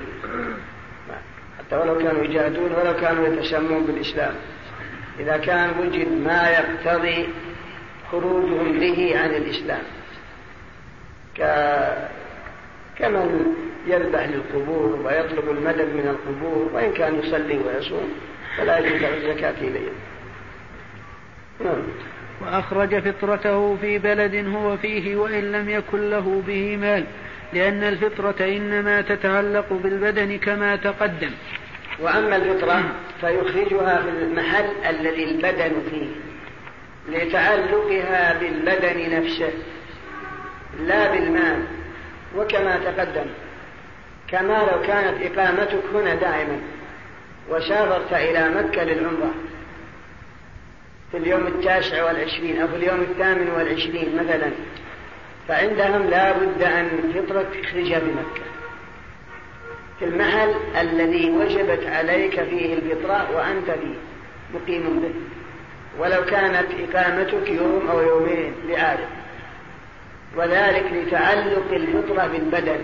حتى ولو كانوا يجاهدون ولو كانوا يتسمون بالإسلام. إذا كان وجد ما يقتضي خروجهم به عن الإسلام. ك... كمن يذبح للقبور ويطلب المدد من القبور وإن كان يصلي ويصوم فلا يجوز الزكاة إليهم
نعم. وأخرج فطرته في بلد هو فيه وإن لم يكن له به مال لأن الفطرة إنما تتعلق بالبدن كما تقدم.
وأما الفطرة فيخرجها في المحل الذي البدن فيه لتعلقها بالبدن نفسه لا بالمال. وكما تقدم كما لو كانت إقامتك هنا دائما وسافرت إلى مكة للعمرة في اليوم التاسع والعشرين أو في اليوم الثامن والعشرين مثلا فعندهم لا بد أن فطرة تخرجها بمكة. في المحل الذي وجبت عليك فيه الفطرة وأنت فيه مقيم به. ولو كانت إقامتك يوم أو يومين لعادة وذلك لتعلق الفطرة بالبدن.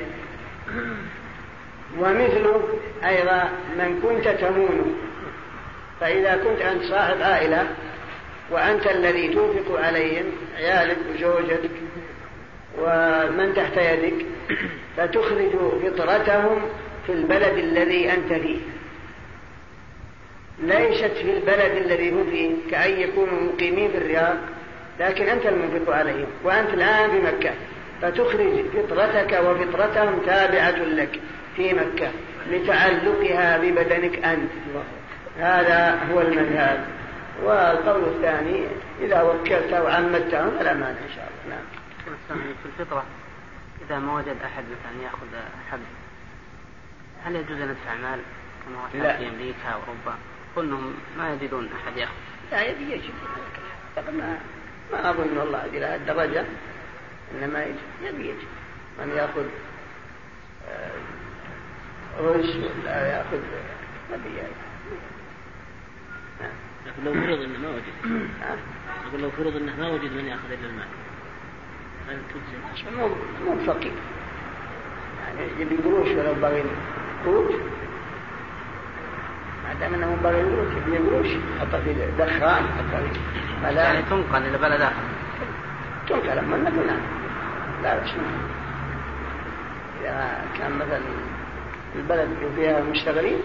ومثله أيضا من كنت تمون فإذا كنت أنت صاحب عائلة وأنت الذي تنفق عليهم عيالك وزوجتك ومن تحت يدك فتخرج فطرتهم في البلد الذي أنت فيه. ليست في البلد الذي هم فيه كأن يكونوا مقيمين في الرياض لكن أنت المنفق عليهم وأنت الآن في مكة. فتخرج فطرتك وفطرتهم تابعة لك في مكة لتعلقها ببدنك أنت. هذا هو المذهب. والقول الثاني إذا وكلت أو عمدتهم فلا مانع إن شاء الله. نعم.
في الفطرة إذا ما وجد أحد مثلا يأخذ حب هل يجوز أن ندفع مال؟ كما. في أمريكا وأوروبا كلهم ما يجدون أحد يأخذ.
لا يبي يجب. ما ما أظن والله إلى هذه الدرجة إنما يجب. يبي يجب. من يأخذ آه، رز ولا يأخذ يبي يجب
لكن لو فرض إنه ما وجد.
ها؟
يقول لو فرض إنه ما وجد من يأخذ إلا المال. هل تجزي؟
مو مو فقير يعني يبي قروش ولو باغي قروش؟ ما دام إنه باغي قروش يبي قروش. حطها في دخان حطها في
يعني
ملاعب
تنقل إلى بلد آخر.
تنقل اما نعم لا بس إذا كان مثلا البلد اللي فيها مشتغلين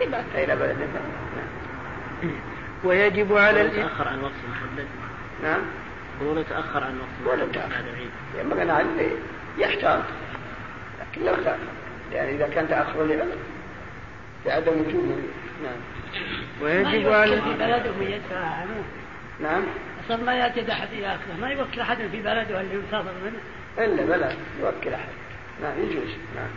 يبعثها إلى بلد ثاني.
ويجب على
يتاخر عن وقت محدد.
نعم.
يقولون يتاخر عن وقت
ولا
محدد.
تأخر.
بعد العيد.
ينبغي أن عليه يحتاط. لكن لا تأخر. يعني إذا كان تأخر لعذر لعدم وجود نعم.
ويجب على
في بلده
نعم.
أصلا ما يأتي أحد يأخذه ما يوكل أحد في بلده اللي ينتظر منه.
إلا بلى يوكل أحد. نعم يجوز. نعم.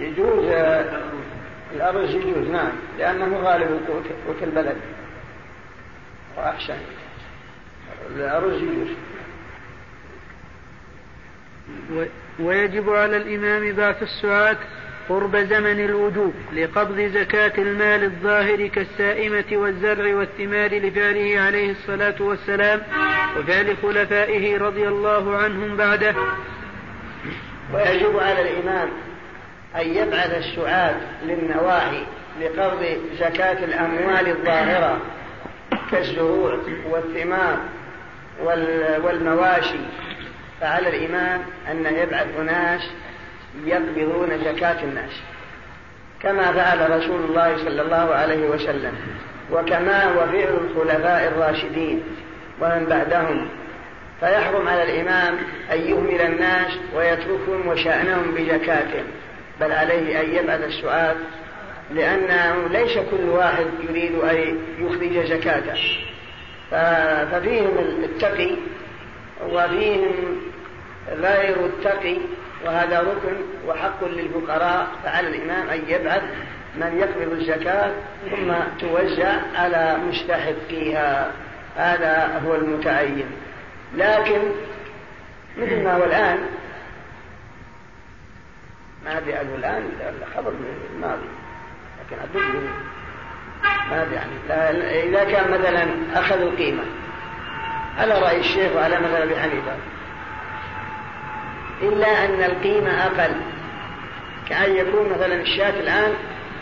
يجوز الأرز يجوز نعم لأنه غالب القوت قوت البلد وأحسن. الأرز يجوز.
و- ويجب على الإمام بعث السعاة قرب زمن الوجوب لقبض زكاة المال الظاهر كالسائمة والزرع والثمار لفعله عليه الصلاة والسلام وفعل خلفائه رضي الله عنهم بعده.
ويجب على الإمام أن يبعث السعاة للنواحي لقبض زكاة الأموال الظاهرة كالزروع والثمار وال- والمواشي. فعلى الإمام أن يبعث أناس يقبضون زكاة الناس. كما فعل رسول الله صلى الله عليه وسلم. وكما هو فعل الخلفاء الراشدين ومن بعدهم. فيحرم على الإمام أن يهمل الناس ويتركهم وشأنهم بزكاتهم بل عليه أن يبعث السؤال لأنه ليس كل واحد يريد أن يخرج زكاته. ففيهم التقي وفيهم غير التقي وهذا ركن وحق للفقراء فعلى الإمام أن يبعث من يقبض الزكاة ثم توزع على مستحقيها. هذا هو المتعين. لكن مثل ما هو الآن ما أدري عنه الآن الخبر من الماضي لكن أدري ما أدري يعني. إذا كان مثلا أخذوا القيمة على رأي الشيخ وعلى مذهب أبي حنيفة إلا أن القيمة أقل كأن يكون مثلا الشاة الآن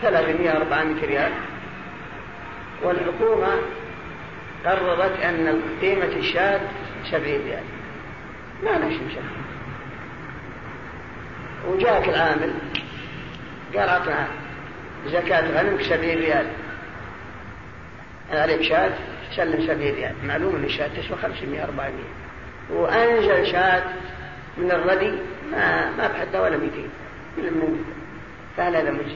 300 400 ريال. والحكومة قررت أن قيمة الشاة 70 ريال. ما مشكلة وجاءك العامل قال أعطنا زكاة غنمك 70 ريال. عليك شاة سلم 70 ريال. معلوم أن الشاة تسوى 500 400 وأنزل شاة من الردي ما ما بحدها ولا 200 إلا من فهل هذا مجزي؟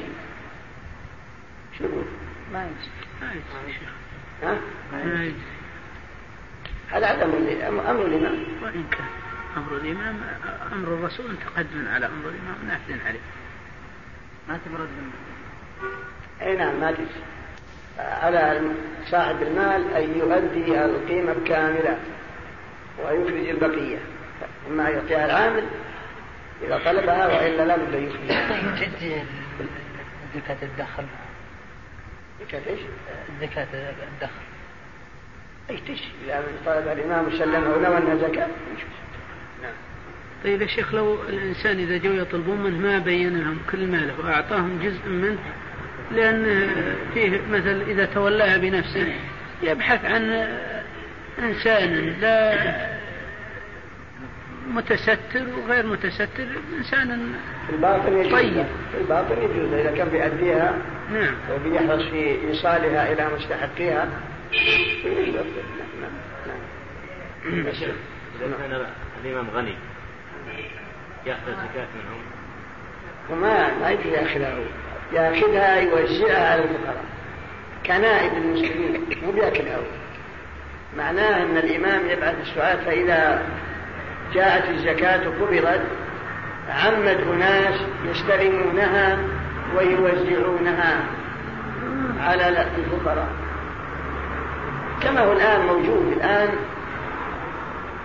شو نقول؟
ما يجزي. ما يجزي. يا شيخ
ها؟
ما يجزي.
هذا عدم أمر الإمام
وإن كان. أمر الإمام أمر الرسول تقدم على أمر الإمام نافذ عليه. ما تبرد
أي نعم ما تجزي على صاحب المال أن يؤدي القيمة الكاملة ويخرج البقية. إما يعطيها العامل إذا طلبها وإلا لا بد أن يخرجها
زكاة الدخل.
زكاة إيش؟
زكاة الدخل.
اي تجي إذا طلب الإمام وسلم أو نوى أنها زكاة يجوز.
طيب يا شيخ لو الإنسان إذا جو يطلبون منه ما بين لهم كل ماله وأعطاهم جزء منه لأن فيه مثل إذا تولاها بنفسه يبحث عن إنسان لا متستر وغير متستر إنسان
الباطن يجوز.
طيب.
الباطن يجوز إذا كان بيأديها
نعم.
وبيحرص في إيصالها إلى مستحقيها.
يا شيخ إذا كان الإمام غني. يأخذ الزكاة منهم.
وما ما يجوز ياخذها ياخذها يوزعها على الفقراء. كنائب المسلمين مو بياكلها معناه إن الإمام يبعث السؤال فإذا جاءت الزكاة قبضت عمد أناس يستلمونها ويوزعونها على الفقراء. كما هو الآن موجود الآن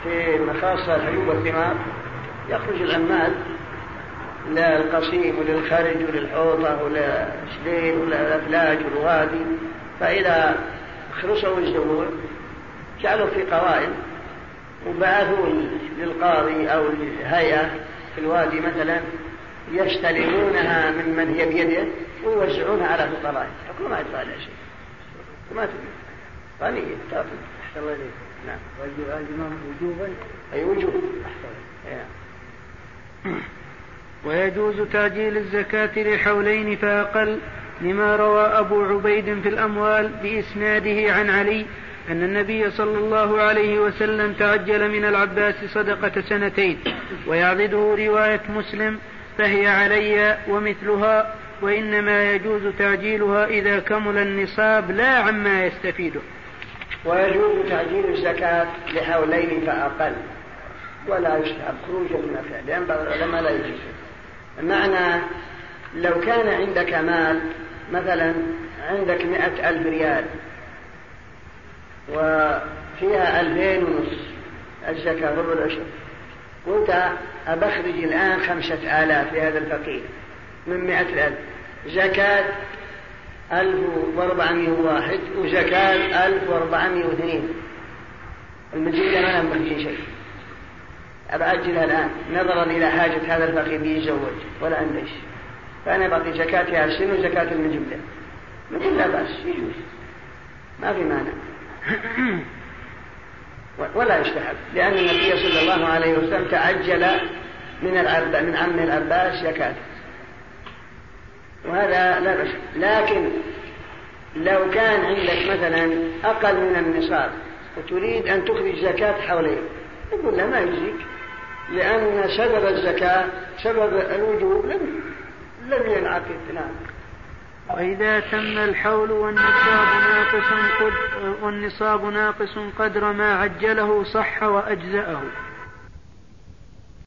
في مخاصة الحبوب والثمار يخرج العمال للقصيم وللخرج وللحوطة وللشليل وللأفلاج والوادي فإذا خلصوا الزبون جعلوا في قوائم وبعثوا للقاضي أو الهيئة في الوادي مثلا يستلمونها من من هي بيده ويوزعونها على فقراء. الحكومة ما يدفع لها شيء. ما تدفع غنية أحسن الله إليك. نعم.
الإمام وجوبا.
أي وجوب. أحسن.
ويجوز تعجيل الزكاة لحولين فأقل لما روى أبو عبيد في الأموال بإسناده عن علي أن النبي صلى الله عليه وسلم تعجل من العباس صدقة سنتين ويعضده رواية مسلم فهي علي ومثلها وإنما يجوز تعجيلها إذا كمل النصاب لا عما يستفيده.
ويجوز تعجيل الزكاة لحولين فأقل. ولا يستحب خروجا من الفعل بعض العلماء لا يجوز. المعنى لو كان عندك مال مثلا عندك مئة ألف ريال وفيها ألفين ونص الزكاة ربع العشر قلت أبخرج الآن خمسة آلاف لهذا الفقير من مئة ألف. زكاة ألف وأربعمائة واحد وزكاة ألف وأربعمائة واثنين. المزيد ما نبغي شيء. أبعجلها الآن نظرا إلى حاجة هذا الفقير يتزوج ولا عنده شيء فأنا بعطي زكاتها السن وزكاة المجملة نقول لا بأس يجوز. ما في مانع. ولا يستحب لأن النبي صلى الله عليه وسلم تعجل من العب من عمه العباس زكاة. وهذا لا بأس. لكن لو كان عندك مثلا أقل من النصاب وتريد أن تخرج زكاة حوالين يقول لا ما يجزيك. لأن سبب الزكاة سبب الوجوب لم لم ينعقد. نعم.
وإذا تم الحول والنصاب ناقص قد والنصاب ناقص قدر ما عجله صح وأجزأه.